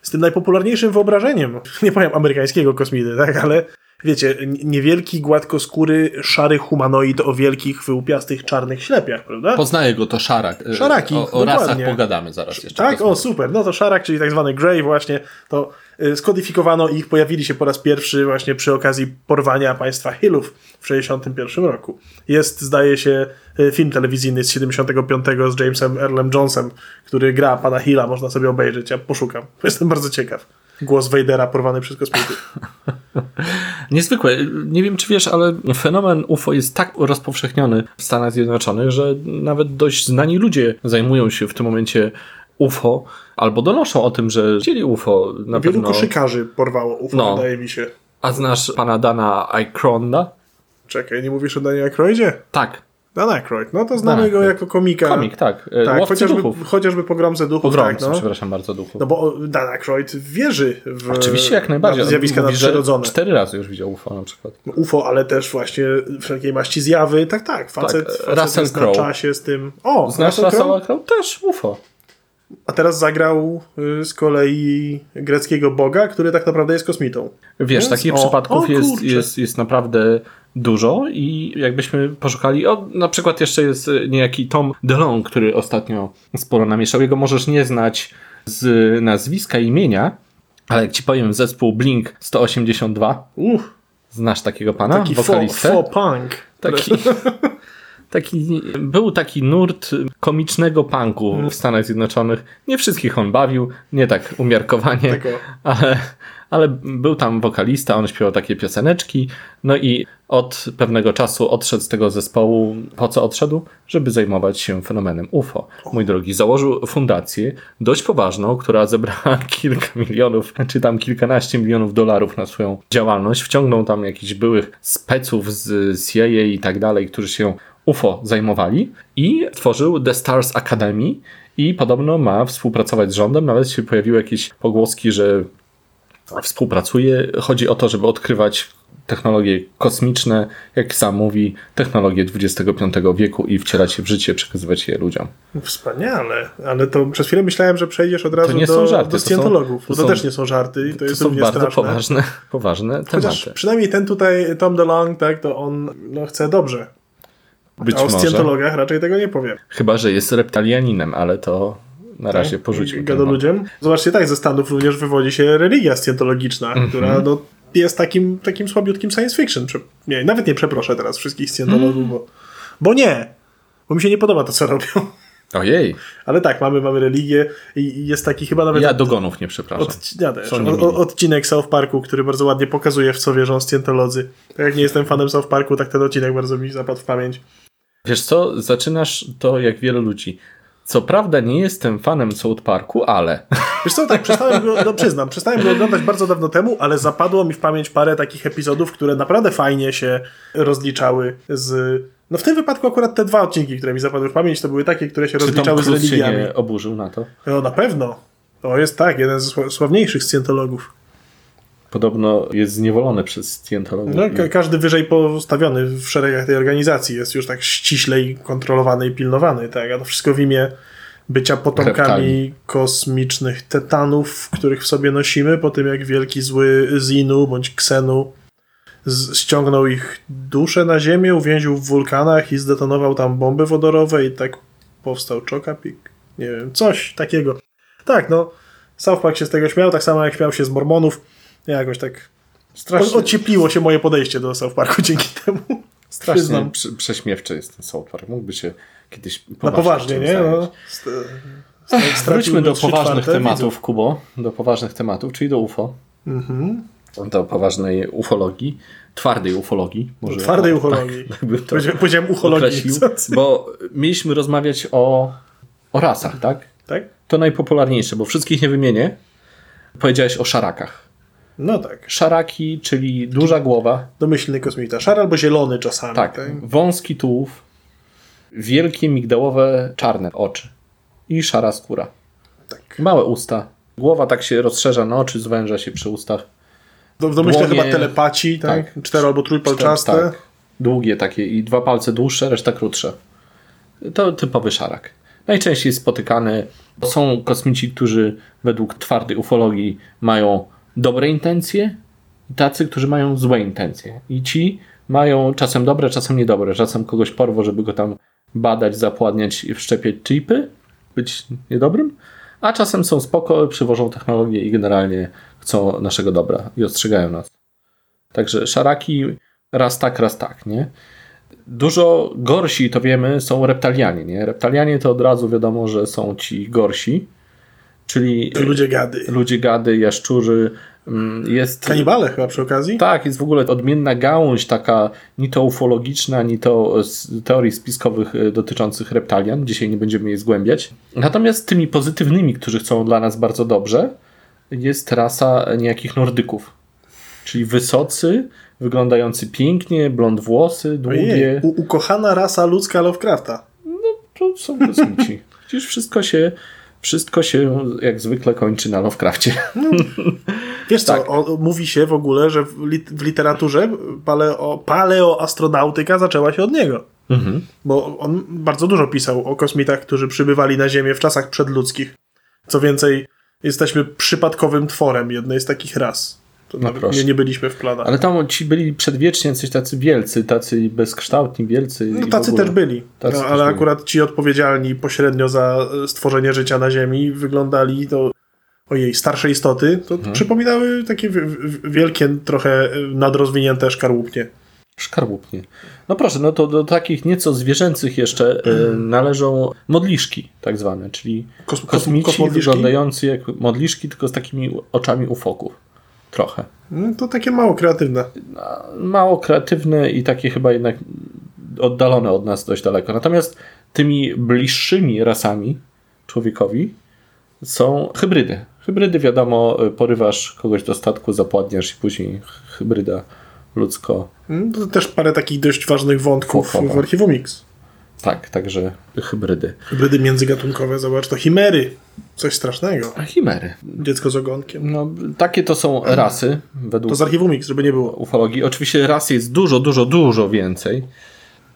z tym najpopularniejszym wyobrażeniem, nie powiem amerykańskiego kosmity, tak, ale wiecie, niewielki, gładkoskóry, szary humanoid o wielkich, wyłupiastych, czarnych ślepiach, prawda? Poznaję go, to Szarak. E, Szaraki, O, o rasach pogadamy zaraz jeszcze. Tak, o super, no to szarak, czyli tak zwany grey właśnie, to y, skodyfikowano ich, pojawili się po raz pierwszy właśnie przy okazji porwania państwa Hillów w 61 roku. Jest, zdaje się, y, film telewizyjny z 75 z Jamesem Earlem Jonesem, który gra pana Hilla, można sobie obejrzeć, ja poszukam. Jestem bardzo ciekaw. Głos Vadera porwany przez kosmitów. Niezwykłe. Nie wiem, czy wiesz, ale fenomen UFO jest tak rozpowszechniony w Stanach Zjednoczonych, że nawet dość znani ludzie zajmują się w tym momencie UFO albo donoszą o tym, że widzieli UFO. Na Wielu pewno. koszykarzy porwało UFO, No. wydaje mi się. A znasz pana Dana Aykronda? Czekaj, nie mówisz o Daniel Aykroydzie? Tak. Dan Aykroyd, no to znamy go jako komika. Komik, tak. E, Tak, Łowcy chociażby, duchów. chociażby pogromcę duchów, Pogromcy, tak, no. przepraszam bardzo, duchów. No bo Dan Aykroyd wierzy w Oczywiście, jak najbardziej. na zjawiska mówi, nadprzyrodzone. Cztery razy już widział UFO na przykład. UFO, ale też właśnie wszelkiej maści zjawy. Tak, tak. Facet, Tak, facet Russell jest na Crowe. czasie z tym. O, Znasz Russell Crowe? Też UFO. A teraz zagrał y, z kolei greckiego boga, który tak naprawdę jest kosmitą. Wiesz, Więc- takich o, przypadków o jest, jest, jest naprawdę dużo i jakbyśmy poszukali, o, na przykład jeszcze jest e, niejaki Tom DeLong, który ostatnio sporo namieszał. Jego możesz nie znać z nazwiska imienia, ale jak ci powiem zespół Blink 182, Uff, znasz takiego pana, taki wokalistę? faux punk. Taki, taki, był taki nurt komicznego punku w Stanach Zjednoczonych. Nie wszystkich on bawił, nie tak umiarkowanie, ale, ale był tam wokalista, on śpiewał takie pioseneczki, no i od pewnego czasu odszedł z tego zespołu. Po co odszedł? Żeby zajmować się fenomenem UFO. Mój drogi, założył fundację dość poważną, która zebrała kilka milionów, czy tam kilkanaście milionów dolarów na swoją działalność. Wciągnął tam jakichś byłych speców z CIA i tak dalej, którzy się UFO zajmowali i tworzył The Stars Academy i podobno ma współpracować z rządem. Nawet się pojawiły jakieś pogłoski, że współpracuje. Chodzi o to, żeby odkrywać technologie kosmiczne, jak sam mówi, technologie XXV wieku i wcielać je w życie, przekazywać je ludziom. Wspaniale, ale to przez chwilę myślałem, że przejdziesz od razu nie do, są żarty, do to są- scjentologów. to to, też nie są żarty i to, To jest są bardzo straszne. poważne, poważne Chociaż tematy. przynajmniej ten tutaj, Tom DeLong, tak, to on no, chce dobrze. Być A o może. raczej tego nie powiem. Chyba, że jest reptilianinem, ale to na razie porzućmy. ten Gado wątek. ludziom. Zobaczcie, tak, ze Stanów również wywodzi się religia scjentologiczna, Mhm. która no, jest takim, takim słabiutkim science fiction. Nie, nawet nie przeproszę teraz wszystkich scjentologów, Mhm. bo, bo nie. Bo mi się nie podoba to, co robią. Ojej, Ale tak, mamy, mamy religię i jest taki chyba nawet ja dogonów nie przepraszam. Odci- ja też. Są O, niemili. o, odcinek South Parku, który bardzo ładnie pokazuje, w co wierzą scjentolodzy. Tak jak nie jestem fanem South Parku, tak ten odcinek bardzo mi zapadł w pamięć. Wiesz co, zaczynasz to jak wielu ludzi. Co prawda nie jestem fanem South Parku, ale Wiesz co, tak, przestałem go, no przyznam, przestałem go oglądać bardzo dawno temu, ale zapadło mi w pamięć parę takich epizodów, które naprawdę fajnie się rozliczały z... No w tym wypadku akurat te dwa odcinki, które mi zapadły w pamięć, to były takie, które się czy rozliczały z religiami. nie oburzył na to? No na pewno. To jest tak, jeden ze sła- sławniejszych scjentologów. Podobno jest zniewolony przez Scientologów. No, ka- każdy wyżej postawiony w szeregach tej organizacji jest już tak ściślej kontrolowany i pilnowany, tak? A to wszystko w imię bycia potomkami kosmicznych tetanów, których w sobie nosimy, po tym jak wielki zły Zinu bądź Ksenu ściągnął ich duszę na ziemię, uwięził w wulkanach i zdetonował tam bomby wodorowe i tak powstał Chocapik. Nie wiem, coś takiego. Tak, no, South Park się z tego śmiał, tak samo jak śmiał się z Mormonów. Jakoś tak Strasznie, Ociepliło się moje podejście do South Parku dzięki temu. strasznie Przyznam. prze, prześmiewczy jest ten South Park. Mógłby się kiedyś Na poważnie nie? No, st- st- Wróćmy do poważnych tematów, widzów. Kubo. Do poważnych tematów, czyli do UFO. Mhm. Do poważnej ufologii. Twardej ufologii. Może Twardej o, ufologii. Tak, to Powiedziałem. Co- Bo mieliśmy rozmawiać o, o rasach, tak? Tak? To najpopularniejsze, bo wszystkich nie wymienię. Powiedziałeś o szarakach. No tak. Szaraki, czyli duża głowa, Domyślny kosmita. Szary albo zielony czasami. tak, wąski tułów, wielkie migdałowe czarne oczy i szara skóra. tak. Małe usta. Głowa tak się rozszerza na oczy, zwęża się przy ustach. W domyśle Dłonie- chyba telepaci, tak? tak. Cztero albo trójpalczaste. Tak, długie takie i dwa palce dłuższe, reszta krótsze. To typowy szarak. Najczęściej spotykany są kosmici, którzy według twardej ufologii mają dobre intencje i tacy, którzy mają złe intencje. I ci mają czasem dobre, czasem niedobre. Czasem kogoś porwo, żeby go tam badać, zapładniać i wszczepiać chipy, być niedobrym, a czasem są spoko, przywożą technologię i generalnie chcą naszego dobra i ostrzegają nas. Także szaraki raz tak, raz tak, nie? Dużo gorsi, to wiemy, są reptalianie, nie? Reptalianie to od razu wiadomo, że są ci gorsi, czyli Ludzie gady. ludzie gady, jaszczurzy, mm, jest... Kanibale chyba przy okazji. Tak, jest w ogóle odmienna gałąź taka ni to ufologiczna, ni to z teorii spiskowych y, dotyczących reptalian. Dzisiaj nie będziemy jej zgłębiać. Natomiast tymi pozytywnymi, którzy chcą dla nas bardzo dobrze, jest rasa niejakich Nordyków. Czyli wysocy, wyglądający pięknie, blond włosy, długie. Ojej, u- ukochana rasa ludzka Lovecrafta. To są kosmici. Przecież wszystko się, wszystko się jak zwykle kończy na Lovecrafcie. Wiesz co, Tak. o, mówi się w ogóle, że w, lit, w literaturze paleo, paleoastronautyka zaczęła się od niego. Mhm. Bo on bardzo dużo pisał o kosmitach, którzy przybywali na Ziemię w czasach przedludzkich. Co więcej, jesteśmy przypadkowym tworem jednej z takich ras. To No proszę. nie, nie byliśmy w planach. Ale tam ci byli przedwiecznie coś tacy wielcy, tacy bezkształtni, wielcy. No, tacy też byli, Tacy no, też ale byli. akurat ci odpowiedzialni pośrednio za e, stworzenie życia na Ziemi wyglądali to, ojej, starsze istoty, to Mhm. przypominały takie wielkie, trochę e, nadrozwinięte szkarłupnie. Szkarłupnie. No proszę, no to do takich nieco zwierzęcych jeszcze e, należą modliszki, tak zwane, czyli Kos, kos, kosmici kosmodliszki? wyglądający jak modliszki, tylko z takimi oczami u foków. Trochę. No, to takie mało kreatywne. Mało kreatywne i takie chyba jednak oddalone od nas dość daleko. Natomiast tymi bliższymi rasami człowiekowi są hybrydy. Hybrydy, wiadomo, porywasz kogoś do statku, zapładniasz i później hybryda ludzko. Mm, To też parę takich dość ważnych wątków Fokowa. w archiwum Mix. Tak, także hybrydy. Hybrydy międzygatunkowe, zobacz, to chimery. Coś strasznego. A chimery. Dziecko z ogonkiem. No, takie to są rasy według To z archiwum Mix, żeby nie było. ufologii. Oczywiście ras jest dużo, dużo, dużo więcej.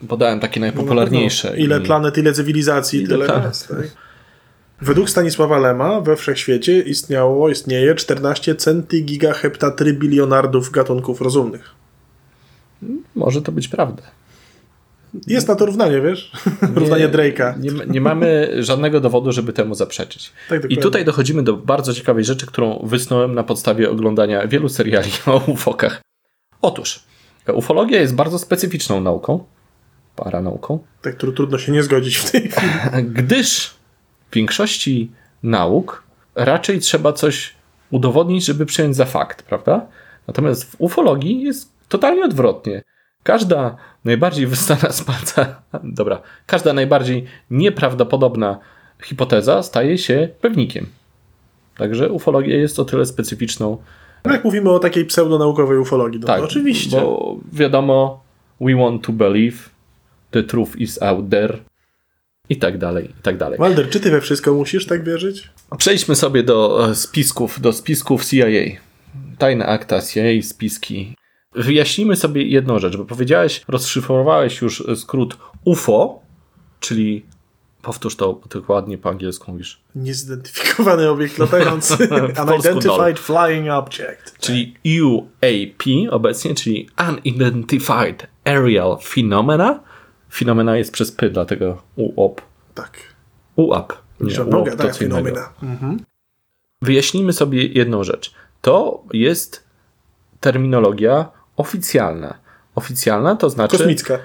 Podałem takie najpopularniejsze. No, ile I- planet, ile cywilizacji, Ile tyle raz. Tak? Według Stanisława Lema we wszechświecie istniało, istnieje 14 centygigaheptatrybilionardów gatunków rozumnych. Może to być prawda. Jest na to równanie, wiesz? równanie Drake'a. Nie, nie mamy żadnego dowodu, żeby temu zaprzeczyć. Tak, I tutaj dochodzimy do bardzo ciekawej rzeczy, którą wysnułem na podstawie oglądania wielu seriali o ufokach. Otóż, ufologia jest bardzo specyficzną nauką, paranauką, Tak, tru- trudno się nie zgodzić w tej chwili. gdyż w większości nauk raczej trzeba coś udowodnić, żeby przyjąć za fakt, prawda? Natomiast w ufologii jest totalnie odwrotnie. Każda najbardziej wystana z palca, dobra, każda najbardziej nieprawdopodobna hipoteza staje się pewnikiem. Także ufologia jest o tyle specyficzną. No jak mówimy o takiej pseudonaukowej ufologii, no Tak, to oczywiście. Bo wiadomo, we want to believe, the truth is out there i tak dalej, i tak dalej. Walder, czy ty we wszystko musisz tak wierzyć? Przejdźmy sobie do e, spisków, do spisków CIA. Tajne akta CIA, spiski. Wyjaśnijmy sobie jedną rzecz, bo powiedziałeś, rozszyfrowałeś już skrót UFO, czyli powtórz to dokładnie po angielsku mówisz. Niezidentyfikowany obiekt latający. Unidentified flying object. Czyli UAP obecnie, czyli Unidentified Aerial Phenomena. Fenomena jest przez P, dlatego UOP. Tak. UAP. Nie, UOP to tak, co innego. Mhm. Wyjaśnijmy sobie jedną rzecz. To jest terminologia oficjalna. Oficjalna to znaczy. Kosmicka.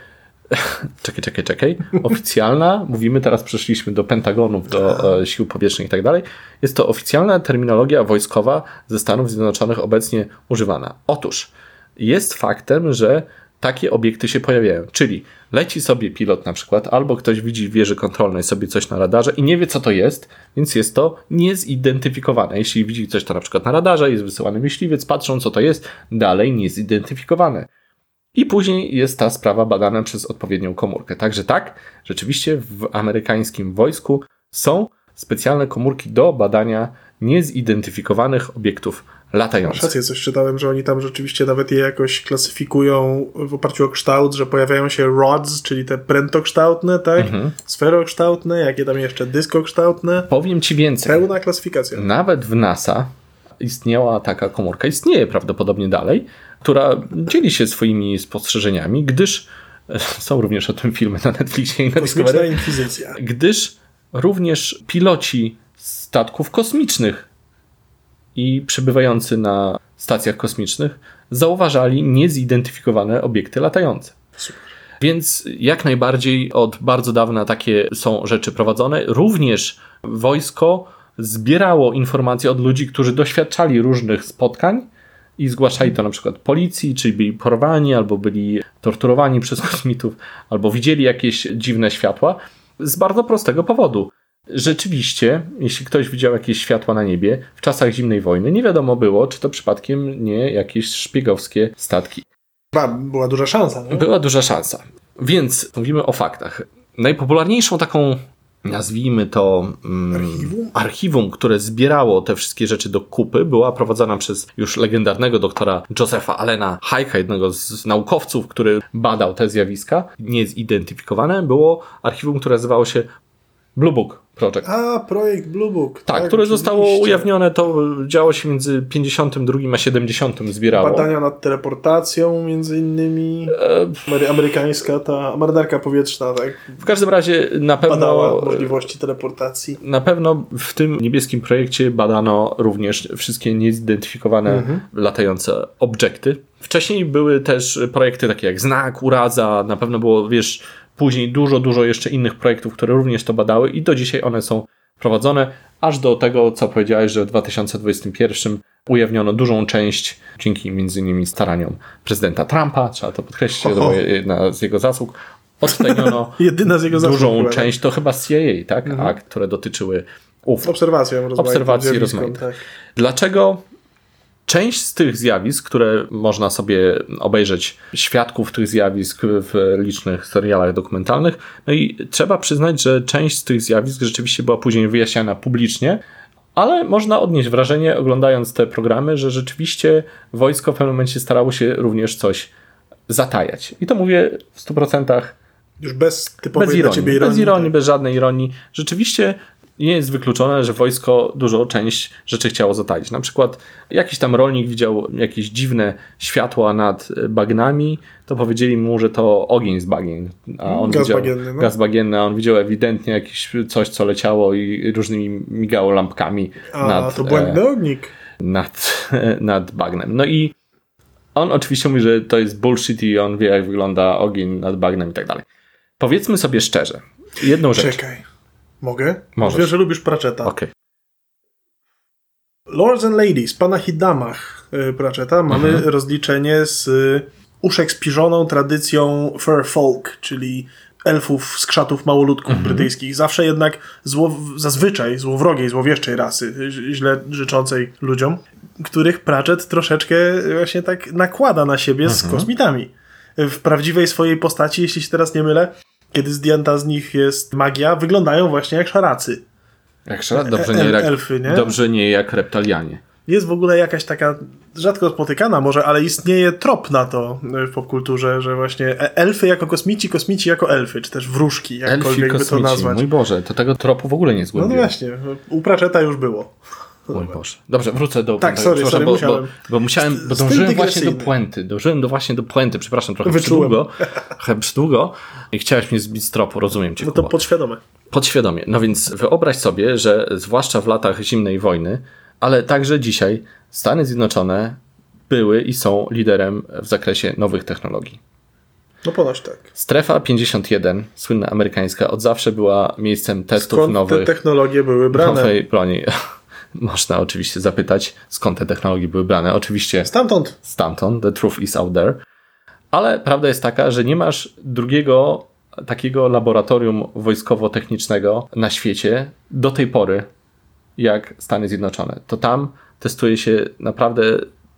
Czekaj, czekaj, czekaj. Oficjalna, mówimy teraz, przeszliśmy do Pentagonów, do e, sił powietrznych i tak dalej. Jest to oficjalna terminologia wojskowa ze Stanów Zjednoczonych obecnie używana. Otóż jest faktem, że takie obiekty się pojawiają. Czyli leci sobie pilot na przykład, albo ktoś widzi w wieży kontrolnej sobie coś na radarze i nie wie, co to jest, więc jest to niezidentyfikowane. Jeśli widzi coś to na przykład na radarze, jest wysyłany myśliwiec, patrzą, co to jest, dalej niezidentyfikowane. I później jest ta sprawa badana przez odpowiednią komórkę. Także tak, rzeczywiście w amerykańskim wojsku są specjalne komórki do badania niezidentyfikowanych obiektów Masz latających. rację, coś czytałem, że oni tam rzeczywiście nawet je jakoś klasyfikują w oparciu o kształt, że pojawiają się rods, czyli te prętokształtne, tak? Mhm. Sferokształtne, jakie tam jeszcze dyskokształtne. Powiem Ci więcej. Pełna klasyfikacja. Nawet w NASA istniała taka komórka, istnieje prawdopodobnie dalej, która dzieli się swoimi spostrzeżeniami, gdyż są również o tym filmy na Netflixie i na Kosmiczna Discovery, inkwizycja. gdyż również piloci statków kosmicznych i przebywający na stacjach kosmicznych zauważali niezidentyfikowane obiekty latające. Super. Więc jak najbardziej od bardzo dawna takie są rzeczy prowadzone. Również wojsko zbierało informacje od ludzi, którzy doświadczali różnych spotkań i zgłaszali to na przykład policji, czyli byli porwani, albo byli torturowani przez kosmitów, albo widzieli jakieś dziwne światła. Z bardzo prostego powodu. Rzeczywiście, jeśli ktoś widział jakieś światła na niebie w czasach zimnej wojny, nie wiadomo było, czy to przypadkiem nie jakieś szpiegowskie statki. Ba, była duża szansa. Nie? Była duża szansa. Więc mówimy o faktach. Najpopularniejszą taką, nazwijmy to mm, Archiwum? archiwum, które zbierało te wszystkie rzeczy do kupy, była prowadzona przez już legendarnego doktora Josepha Allena Hayeka, jednego z naukowców, który badał te zjawiska, niezidentyfikowane, było archiwum, które nazywało się Blue Book Project. A, projekt Blue Book. Tak, które zostało ujawnione, to działo się między 52 a 70 zbierało. Badania nad teleportacją, między innymi. E, Amery- Amerykańska, ta marynarka powietrzna, tak? W każdym razie na pewno Badała możliwości teleportacji. Na pewno w tym niebieskim projekcie badano również wszystkie niezidentyfikowane Mhm. latające obiekty. Wcześniej były też projekty takie jak Znak, Uraza, na pewno było, wiesz, później dużo, dużo jeszcze innych projektów, które również to badały i do dzisiaj one są prowadzone, aż do tego, co powiedziałeś, że w 2021 ujawniono dużą część, dzięki między innymi staraniom prezydenta Trumpa, trzeba to podkreślić, to Oho. była jedna z jego zasług, odtajniono Jedyna z jego dużą chyba, część, to chyba CIA, tak? Akt, które dotyczyły UFO. tak? Obserwacją rozmaitą. Obserwacji rozmaite. Tak. Dlaczego część z tych zjawisk, które można sobie obejrzeć, świadków tych zjawisk w licznych serialach dokumentalnych, no i trzeba przyznać, że część z tych zjawisk rzeczywiście była później wyjaśniana publicznie, ale można odnieść wrażenie, oglądając te programy, że rzeczywiście wojsko w pewnym momencie starało się również coś zatajać. I to mówię w 100% Już bez typowej bez ironii, ciebie ironii. bez ironii, tak. bez żadnej ironii. Rzeczywiście nie jest wykluczone, że wojsko dużo część rzeczy chciało zataić. Na przykład jakiś tam rolnik widział jakieś dziwne światła nad bagnami, to powiedzieli mu, że to ogień z bagien. A on Gaz widział, bagienny, no. Gaz bagienny, a on widział ewidentnie jakieś coś, co leciało i różnymi migało lampkami A nad, to błędny e, ognik. nad, nad bagnem. No i on oczywiście mówi, że to jest bullshit i on wie, jak wygląda ogień nad bagnem i tak dalej. Powiedzmy sobie szczerze, jedną rzecz. Czekaj. Mogę? Możesz. Wiesz, że lubisz Pratchetta. Okej. Lords and Ladies, pana Hidamach y, Pratchetta, mamy Mhm. rozliczenie z y, uszekspirzoną tradycją fur folk, czyli elfów, skrzatów, małoludków Mhm. brytyjskich. Zawsze jednak zło, zazwyczaj złowrogiej, złowieszczej rasy, źle życzącej ludziom, których Pratchett troszeczkę właśnie tak nakłada na siebie z Mhm. kosmitami. W prawdziwej swojej postaci, jeśli się teraz nie mylę, kiedy zdjęta z nich jest magia, wyglądają właśnie jak szaracy. Jak szara? Dobrze nie, jak, elfy, nie? dobrze nie jak reptalianie. Jest w ogóle jakaś taka rzadko spotykana może, ale istnieje trop na to w popkulturze, że właśnie e- elfy jako kosmici, kosmici jako elfy, czy też wróżki, Elfi jakkolwiek by to kosmici. nazwać. Mój Boże, to tego tropu w ogóle nie No, no zgłębiłem. właśnie, u Pratchetta już było. Mój Boże. Dobrze, wrócę do Tak, sorry, sorry, bo, musiałem. Bo, bo musiałem, bo dążyłem właśnie do puenty. Dążyłem do właśnie do puenty, przepraszam, trochę Wyczułem. przydługo. Trochę przydługo. I chciałeś mnie zbić z tropu, rozumiem cię. No to Kuba. podświadome. Podświadomie. No więc wyobraź sobie, że zwłaszcza w latach zimnej wojny, ale także dzisiaj Stany Zjednoczone były i są liderem w zakresie nowych technologii. No ponoć tak. Strefa 51, słynna amerykańska, od zawsze była miejscem testów Skąd te nowych, technologie były brane? nowej broni. Można oczywiście zapytać, skąd te technologie były brane. Oczywiście Stamtąd. stamtąd, the truth is out there. Ale prawda jest taka, że nie masz drugiego takiego laboratorium wojskowo-technicznego na świecie do tej pory, jak Stany Zjednoczone. To tam testuje się naprawdę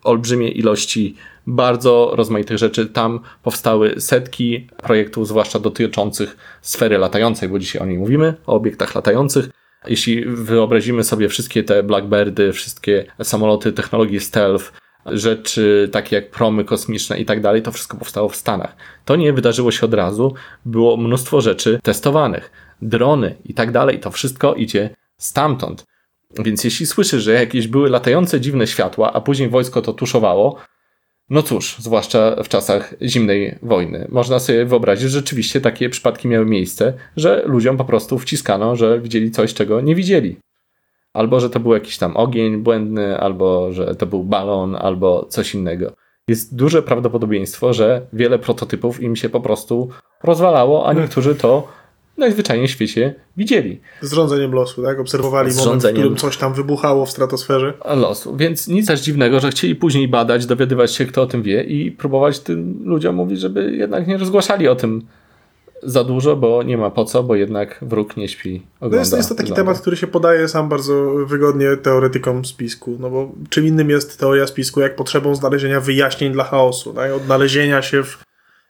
olbrzymie ilości bardzo rozmaitych rzeczy. Tam powstały setki projektów, zwłaszcza dotyczących sfery latającej, bo dzisiaj o niej mówimy, o obiektach latających. Jeśli wyobrazimy sobie wszystkie te Blackbirdy, wszystkie samoloty technologii stealth, rzeczy takie jak promy kosmiczne i tak dalej, to wszystko powstało w Stanach. To nie wydarzyło się od razu, było mnóstwo rzeczy testowanych, drony i tak dalej, to wszystko idzie stamtąd. Więc jeśli słyszysz, że jakieś były latające dziwne światła, a później wojsko to tuszowało, no cóż, zwłaszcza w czasach zimnej wojny. Można sobie wyobrazić, że rzeczywiście takie przypadki miały miejsce, że ludziom po prostu wciskano, że widzieli coś, czego nie widzieli. Albo, że to był jakiś tam ogień błędny, albo, że to był balon, albo coś innego. Jest duże prawdopodobieństwo, że wiele prototypów im się po prostu rozwalało, a niektórzy to najzwyczajniej w świecie widzieli. Z rządzeniem losu, tak? Obserwowali moment, w którym coś tam wybuchało w stratosferze. losu. Więc nic też dziwnego, że chcieli później badać, dowiadywać się, kto o tym wie i próbować tym ludziom mówić, żeby jednak nie rozgłaszali o tym za dużo, bo nie ma po co, bo jednak wróg nie śpi. Ogląda, No jest, jest to taki ogląda. temat, który się podaje sam bardzo wygodnie teoretykom spisku, no bo czym innym jest teoria spisku, jak potrzebą znalezienia wyjaśnień dla chaosu, tak? odnalezienia się w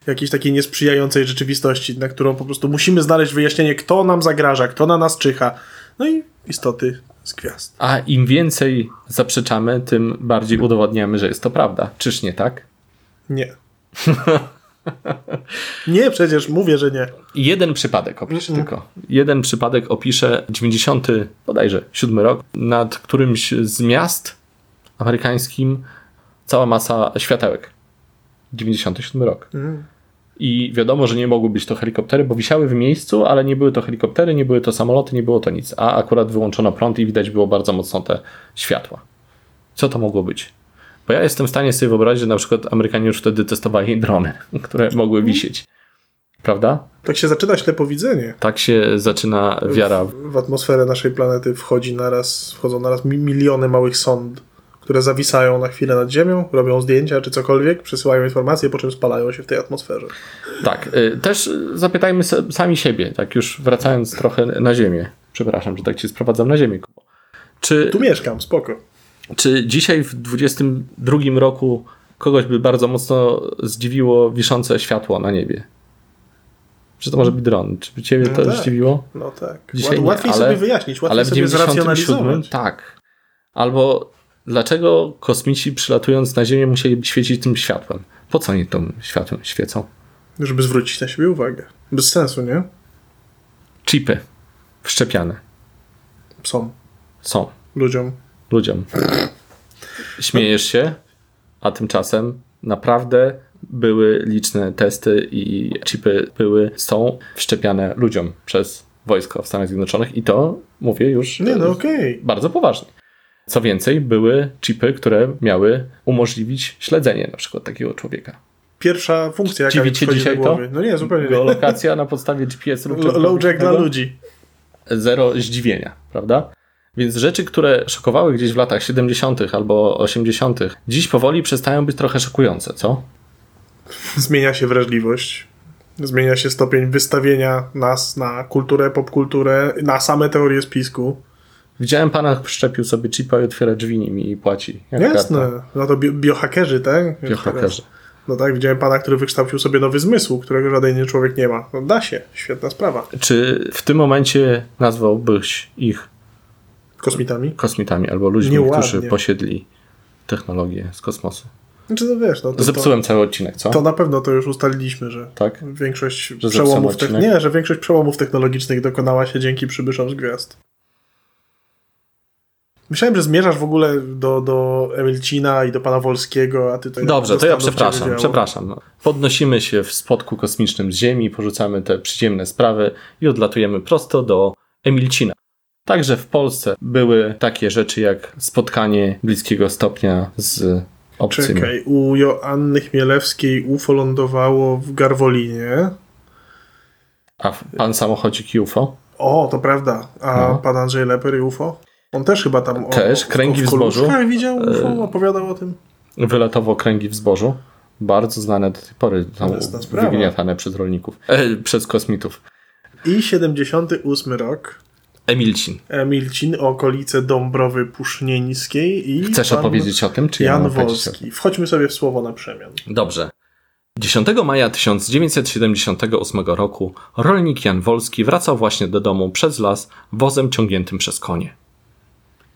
jakiejś takiej niesprzyjającej rzeczywistości, na którą po prostu musimy znaleźć wyjaśnienie, kto nam zagraża, kto na nas czyha. No i istoty z gwiazd. A im więcej zaprzeczamy, tym bardziej udowodniamy, że jest to prawda. Czyż nie tak? Nie. nie, przecież mówię, że nie. Jeden przypadek opiszę tylko. Jeden przypadek opiszę 90, bodajże 7 rok, nad którymś z miast amerykańskim cała masa światełek. 97 rok. I wiadomo, że nie mogły być to helikoptery, bo wisiały w miejscu, ale nie były to helikoptery, nie były to samoloty, nie było to nic. A akurat wyłączono prąd i widać było bardzo mocno te światła. Co to mogło być? Bo ja jestem w stanie sobie wyobrazić, że na przykład Amerykanie już wtedy testowali drony, które mogły wisieć. Prawda? Tak się zaczyna ślepowidzenie. Tak się zaczyna wiara. W atmosferę naszej planety wchodzi naraz, wchodzą naraz mi- miliony małych sond, które zawisają na chwilę nad Ziemią, robią zdjęcia czy cokolwiek, przesyłają informacje, po czym spalają się w tej atmosferze. Tak. y, Też zapytajmy sami siebie, tak już wracając trochę na ziemię. Przepraszam, że tak cię sprowadzam na ziemię. Kubo. Czy, Tu mieszkam, spoko. czy dzisiaj w 22 roku kogoś by bardzo mocno zdziwiło wiszące światło na niebie? Czy to może być dron? Czy by ciebie to tak. zdziwiło? No tak. Dzisiaj Łat- nie, łatwiej ale- sobie wyjaśnić, łatwiej Ale w sobie 97 zracjonalizować. tak. Albo dlaczego kosmici przylatując na Ziemię musieli świecić tym światłem? Po co oni tym światłem świecą? Żeby zwrócić na siebie uwagę. Bez sensu, nie? Chipy wszczepiane Są. są Ludziom. ludziom. Śmiejesz się, a tymczasem naprawdę były liczne testy i chipy były, są wszczepiane ludziom przez wojsko w Stanach Zjednoczonych i to mówię już Nie, no okej. bardzo poważnie. Co więcej, były chipy, które miały umożliwić śledzenie na przykład takiego człowieka. Pierwsza funkcja, jaka Dziwi mi dzisiaj do to? głowy. No nie, zupełnie nie. Geolokacja na podstawie GPS-u. lub Lo- Low jack dla ludzi. zero zdziwienia, prawda? Więc rzeczy, które szokowały gdzieś w latach 70. albo 80., dziś powoli przestają być trochę szokujące, co? Zmienia się wrażliwość. Zmienia się stopień wystawienia nas na kulturę, popkulturę, na same teorie spisku. Widziałem pana, szczepił sobie chipa i otwiera drzwi nimi i płaci. Jasne. karta. No to bio- biohackerzy, tak? Biohackerzy. No tak, widziałem pana, który wykształcił sobie nowy zmysł, którego żaden inny człowiek nie ma. No da się, świetna sprawa. Czy w tym momencie nazwałbyś ich Kosmitami? kosmitami albo ludźmi, Nieładnie. którzy posiedli technologię z kosmosu? Znaczy, no wiesz, no to, to, Zepsułem cały odcinek, co? to na pewno to już ustaliliśmy, że Tak? większość zepsułem przełomów te... nie, że większość przełomów technologicznych dokonała się dzięki przybyszom z gwiazd. Myślałem, że zmierzasz w ogóle do, do Emilcina i do pana Wolskiego, a ty to Dobrze, do to ja przepraszam, przepraszam. Podnosimy się w spotku kosmicznym z Ziemi, porzucamy te przyziemne sprawy i odlatujemy prosto do Emilcina. Także w Polsce były takie rzeczy jak spotkanie bliskiego stopnia z obcymi. Czekaj, u Joanny Chmielewskiej UFO lądowało w Garwolinie. A pan samochodzik UFO? O, to prawda. A No. pan Andrzej Leper i UFO? On też chyba tam... O, Też, kręgi w zbożu. Koluszkach widział UFO, opowiadał o tym. Wylatowo kręgi w zbożu. Bardzo znane do tej pory, tam wygniatane przez rolników, e, przez kosmitów. I 78 rok. Emilcin. Emilcin, okolice Dąbrowy Pusznieńskiej i Chcesz opowiedzieć o tym, czy ja Jan o? Wolski. Wchodźmy sobie w słowo na przemian. Dobrze. 10 maja 1978 roku rolnik Jan Wolski wracał właśnie do domu przez las wozem ciągniętym przez konie.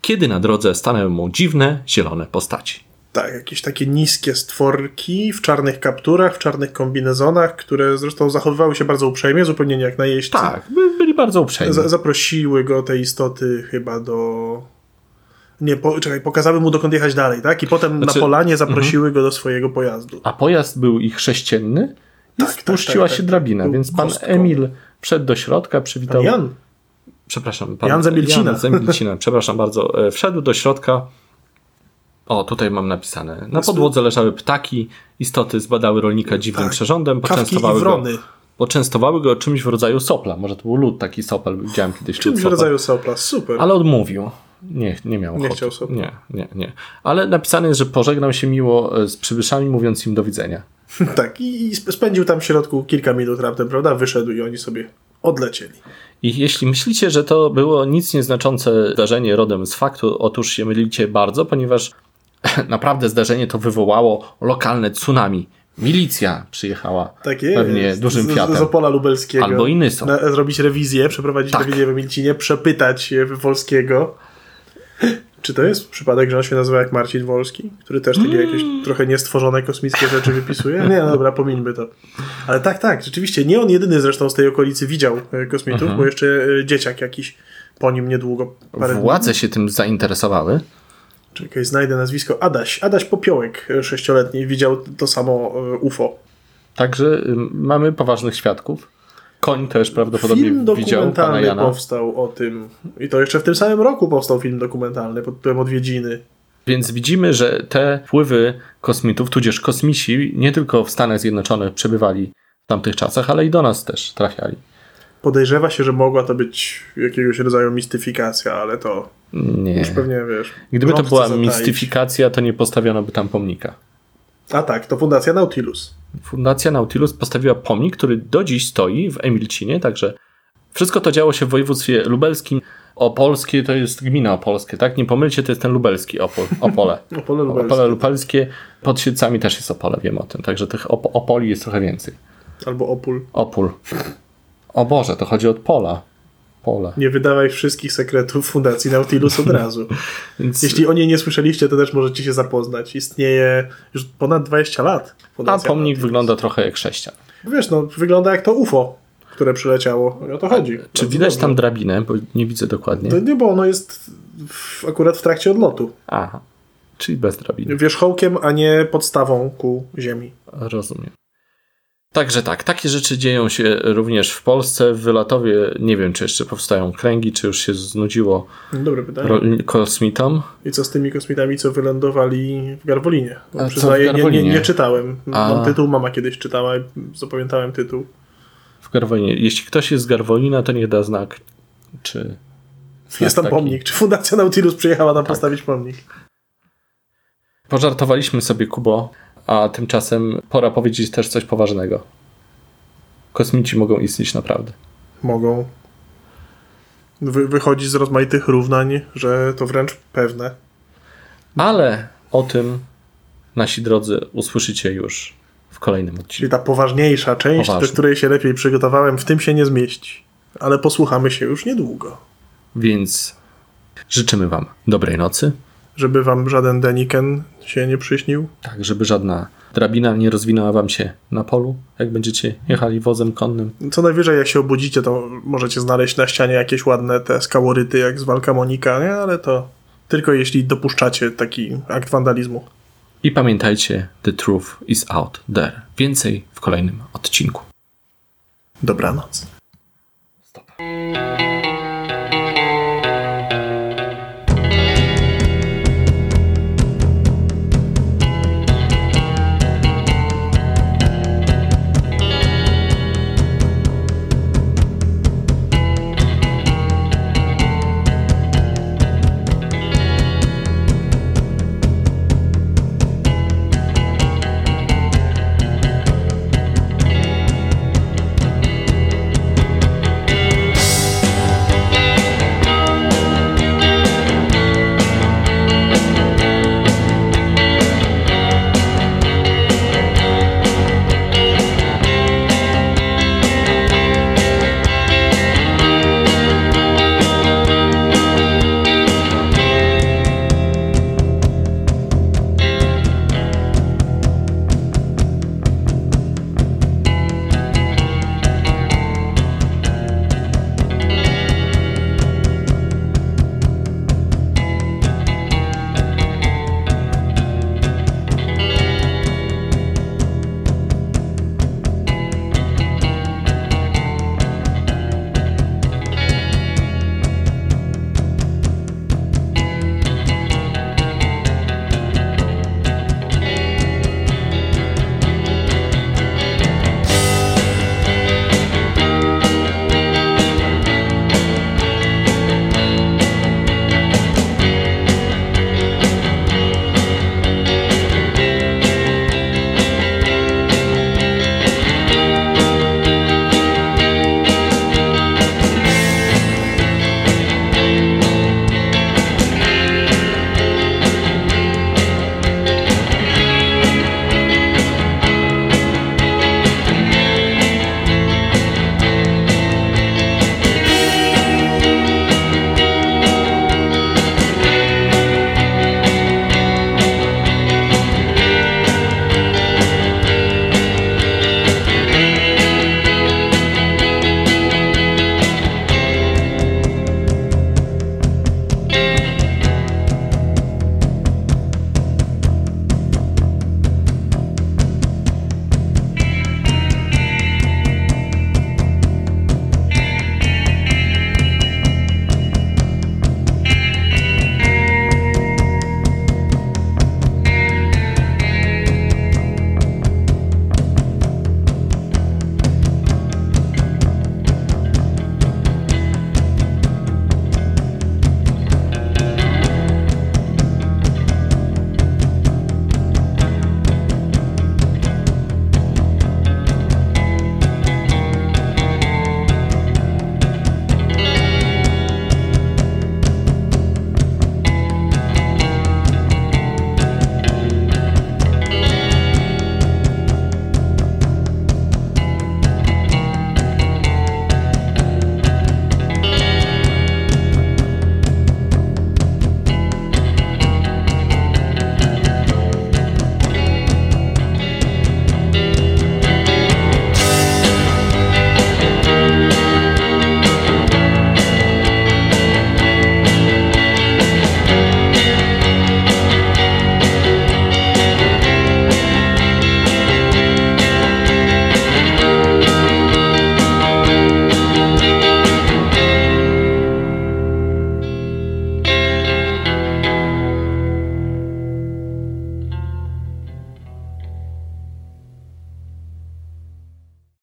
Kiedy na drodze stanęły mu dziwne, zielone postaci. Tak, jakieś takie niskie stworki w czarnych kapturach, w czarnych kombinezonach, które zresztą zachowywały się bardzo uprzejmie, zupełnie nie jak najeźdźcy. Tak, by, byli bardzo uprzejmi. Z- zaprosiły go te istoty chyba do... Nie, po, czekaj, pokazały mu dokąd jechać dalej, tak? I potem Znaczy- na polanie zaprosiły go do swojego pojazdu. A pojazd był ich sześcienny i Tak, tak, spuściła tak, się tak. drabina, Był więc pan kostką. Emil wszedł do środka, przywitał... Pan Jan, Przepraszam, pan Jan z Emilcina. Jan z Emilcina, przepraszam bardzo. E, Wszedł do środka. O, tutaj mam napisane. Na podłodze leżały ptaki, istoty zbadały rolnika dziwnym Tak. przyrządem, poczęstowały go, poczęstowały go czymś w rodzaju sopla. Może to był lód, taki sopel, widziałem kiedyś Czymś w rodzaju sopla, super. Ale odmówił. Nie, nie miał Nie ochoty. chciał sopla. Nie, nie, nie. Ale napisane jest, że pożegnał się miło e, z przybyszami, mówiąc im do widzenia. tak, i, i spędził tam w środku kilka minut raptem, prawda? Wyszedł i oni sobie odlecieli. I jeśli myślicie, że to było nic nieznaczące zdarzenie rodem z faktu, otóż się mylicie bardzo, ponieważ naprawdę zdarzenie to wywołało lokalne tsunami. Milicja przyjechała tak pewnie dużym z, Fiatem. Z Opola Lubelskiego. Albo i Nyso. Na, zrobić rewizję, przeprowadzić Tak. rewizję w Milcinie, przepytać Wolskiego. Czy to jest przypadek, że on się nazywa jak Marcin Wolski, który też takie jakieś Mm. trochę niestworzone kosmickie rzeczy wypisuje? Nie, no dobra, pomińmy to. Ale tak, tak, rzeczywiście, nie on jedyny zresztą z tej okolicy widział e, kosmitów, Mhm. bo jeszcze e, dzieciak jakiś po nim niedługo. Parę dni. Władze się tym zainteresowały. Czekaj, znajdę nazwisko. Adaś, Adaś Popiołek, e, sześcioletni, widział to samo UFO. Także y, mamy poważnych świadków. Koń też prawdopodobnie Film widział pana dokumentalny Jana. powstał o tym. I to jeszcze w tym samym roku powstał film dokumentalny pod tytułem Odwiedziny. Więc widzimy, że te wpływy kosmitów, tudzież kosmici, nie tylko w Stanach Zjednoczonych przebywali w tamtych czasach, ale i do nas też trafiali. Podejrzewa się, że mogła to być jakiegoś rodzaju mistyfikacja, ale to Nie. już pewnie wiesz. Gdyby to była mistyfikacja, to nie postawiono by tam pomnika. A tak, to Fundacja Nautilus. Fundacja Nautilus postawiła pomnik, który do dziś stoi w Emilcinie, także wszystko to działo się w województwie lubelskim. Opolskie to jest gmina opolskie, tak? Nie pomylcie, to jest ten lubelski Opol, Opole. Opole Lubelskie. Opole lubelskie. Pod Siedcami też jest Opole, wiem o tym. Także tych op- Opoli jest trochę więcej. Albo Opól. Opól. O Boże, to chodzi od pola. Pola. Nie wydawaj wszystkich sekretów Fundacji Nautilus od razu. Więc... Jeśli o niej nie słyszeliście, to też możecie się zapoznać. Istnieje już ponad 20 lat. A Fundacja pomnik Nautilus. wygląda trochę jak chrześcijan. Wiesz, no, wygląda jak to UFO, które przyleciało. O to chodzi. Czy Bardzo widać dobrze. tam drabinę? Bo nie widzę dokładnie. To nie, bo ono jest w, akurat w trakcie odlotu. Aha. Czyli bez drabiny. Wierzchołkiem, a nie podstawą ku ziemi. Rozumiem. Także tak, takie rzeczy dzieją się również w Polsce. W Wylatowie nie wiem, czy jeszcze powstają kręgi, czy już się znudziło Dobre pytanie. kosmitom. I co z tymi kosmitami, co wylądowali w Garwolinie? W Przyznaję, nie, nie, nie czytałem. A. Mam tytuł, mama kiedyś czytała i zapamiętałem tytuł. W Garwolinie. Jeśli ktoś jest z Garwolina, to niech da znak, czy... Jest tam taki. pomnik. Czy Fundacja Nautilus przyjechała Tak. tam postawić pomnik? Pożartowaliśmy sobie, Kubo, a tymczasem pora powiedzieć też coś poważnego. Kosmici mogą istnieć naprawdę. Mogą. Wy, wychodzi z rozmaitych równań, że to wręcz pewne. Ale o tym, nasi drodzy, usłyszycie już w kolejnym odcinku. Czyli ta poważniejsza część, do której się lepiej przygotowałem, w tym się nie zmieści. Ale posłuchamy się już niedługo. Więc życzymy Wam dobrej nocy. Żeby wam żaden Deniken się nie przyśnił. Tak, żeby żadna drabina nie rozwinęła wam się na polu, jak będziecie jechali wozem konnym. Co najwyżej, jak się obudzicie, to możecie znaleźć na ścianie jakieś ładne te skałoryty, jak z Walka Monika, nie? Ale to tylko jeśli dopuszczacie taki akt wandalizmu. I pamiętajcie, the truth is out there. Więcej w kolejnym odcinku. Dobranoc. Stop.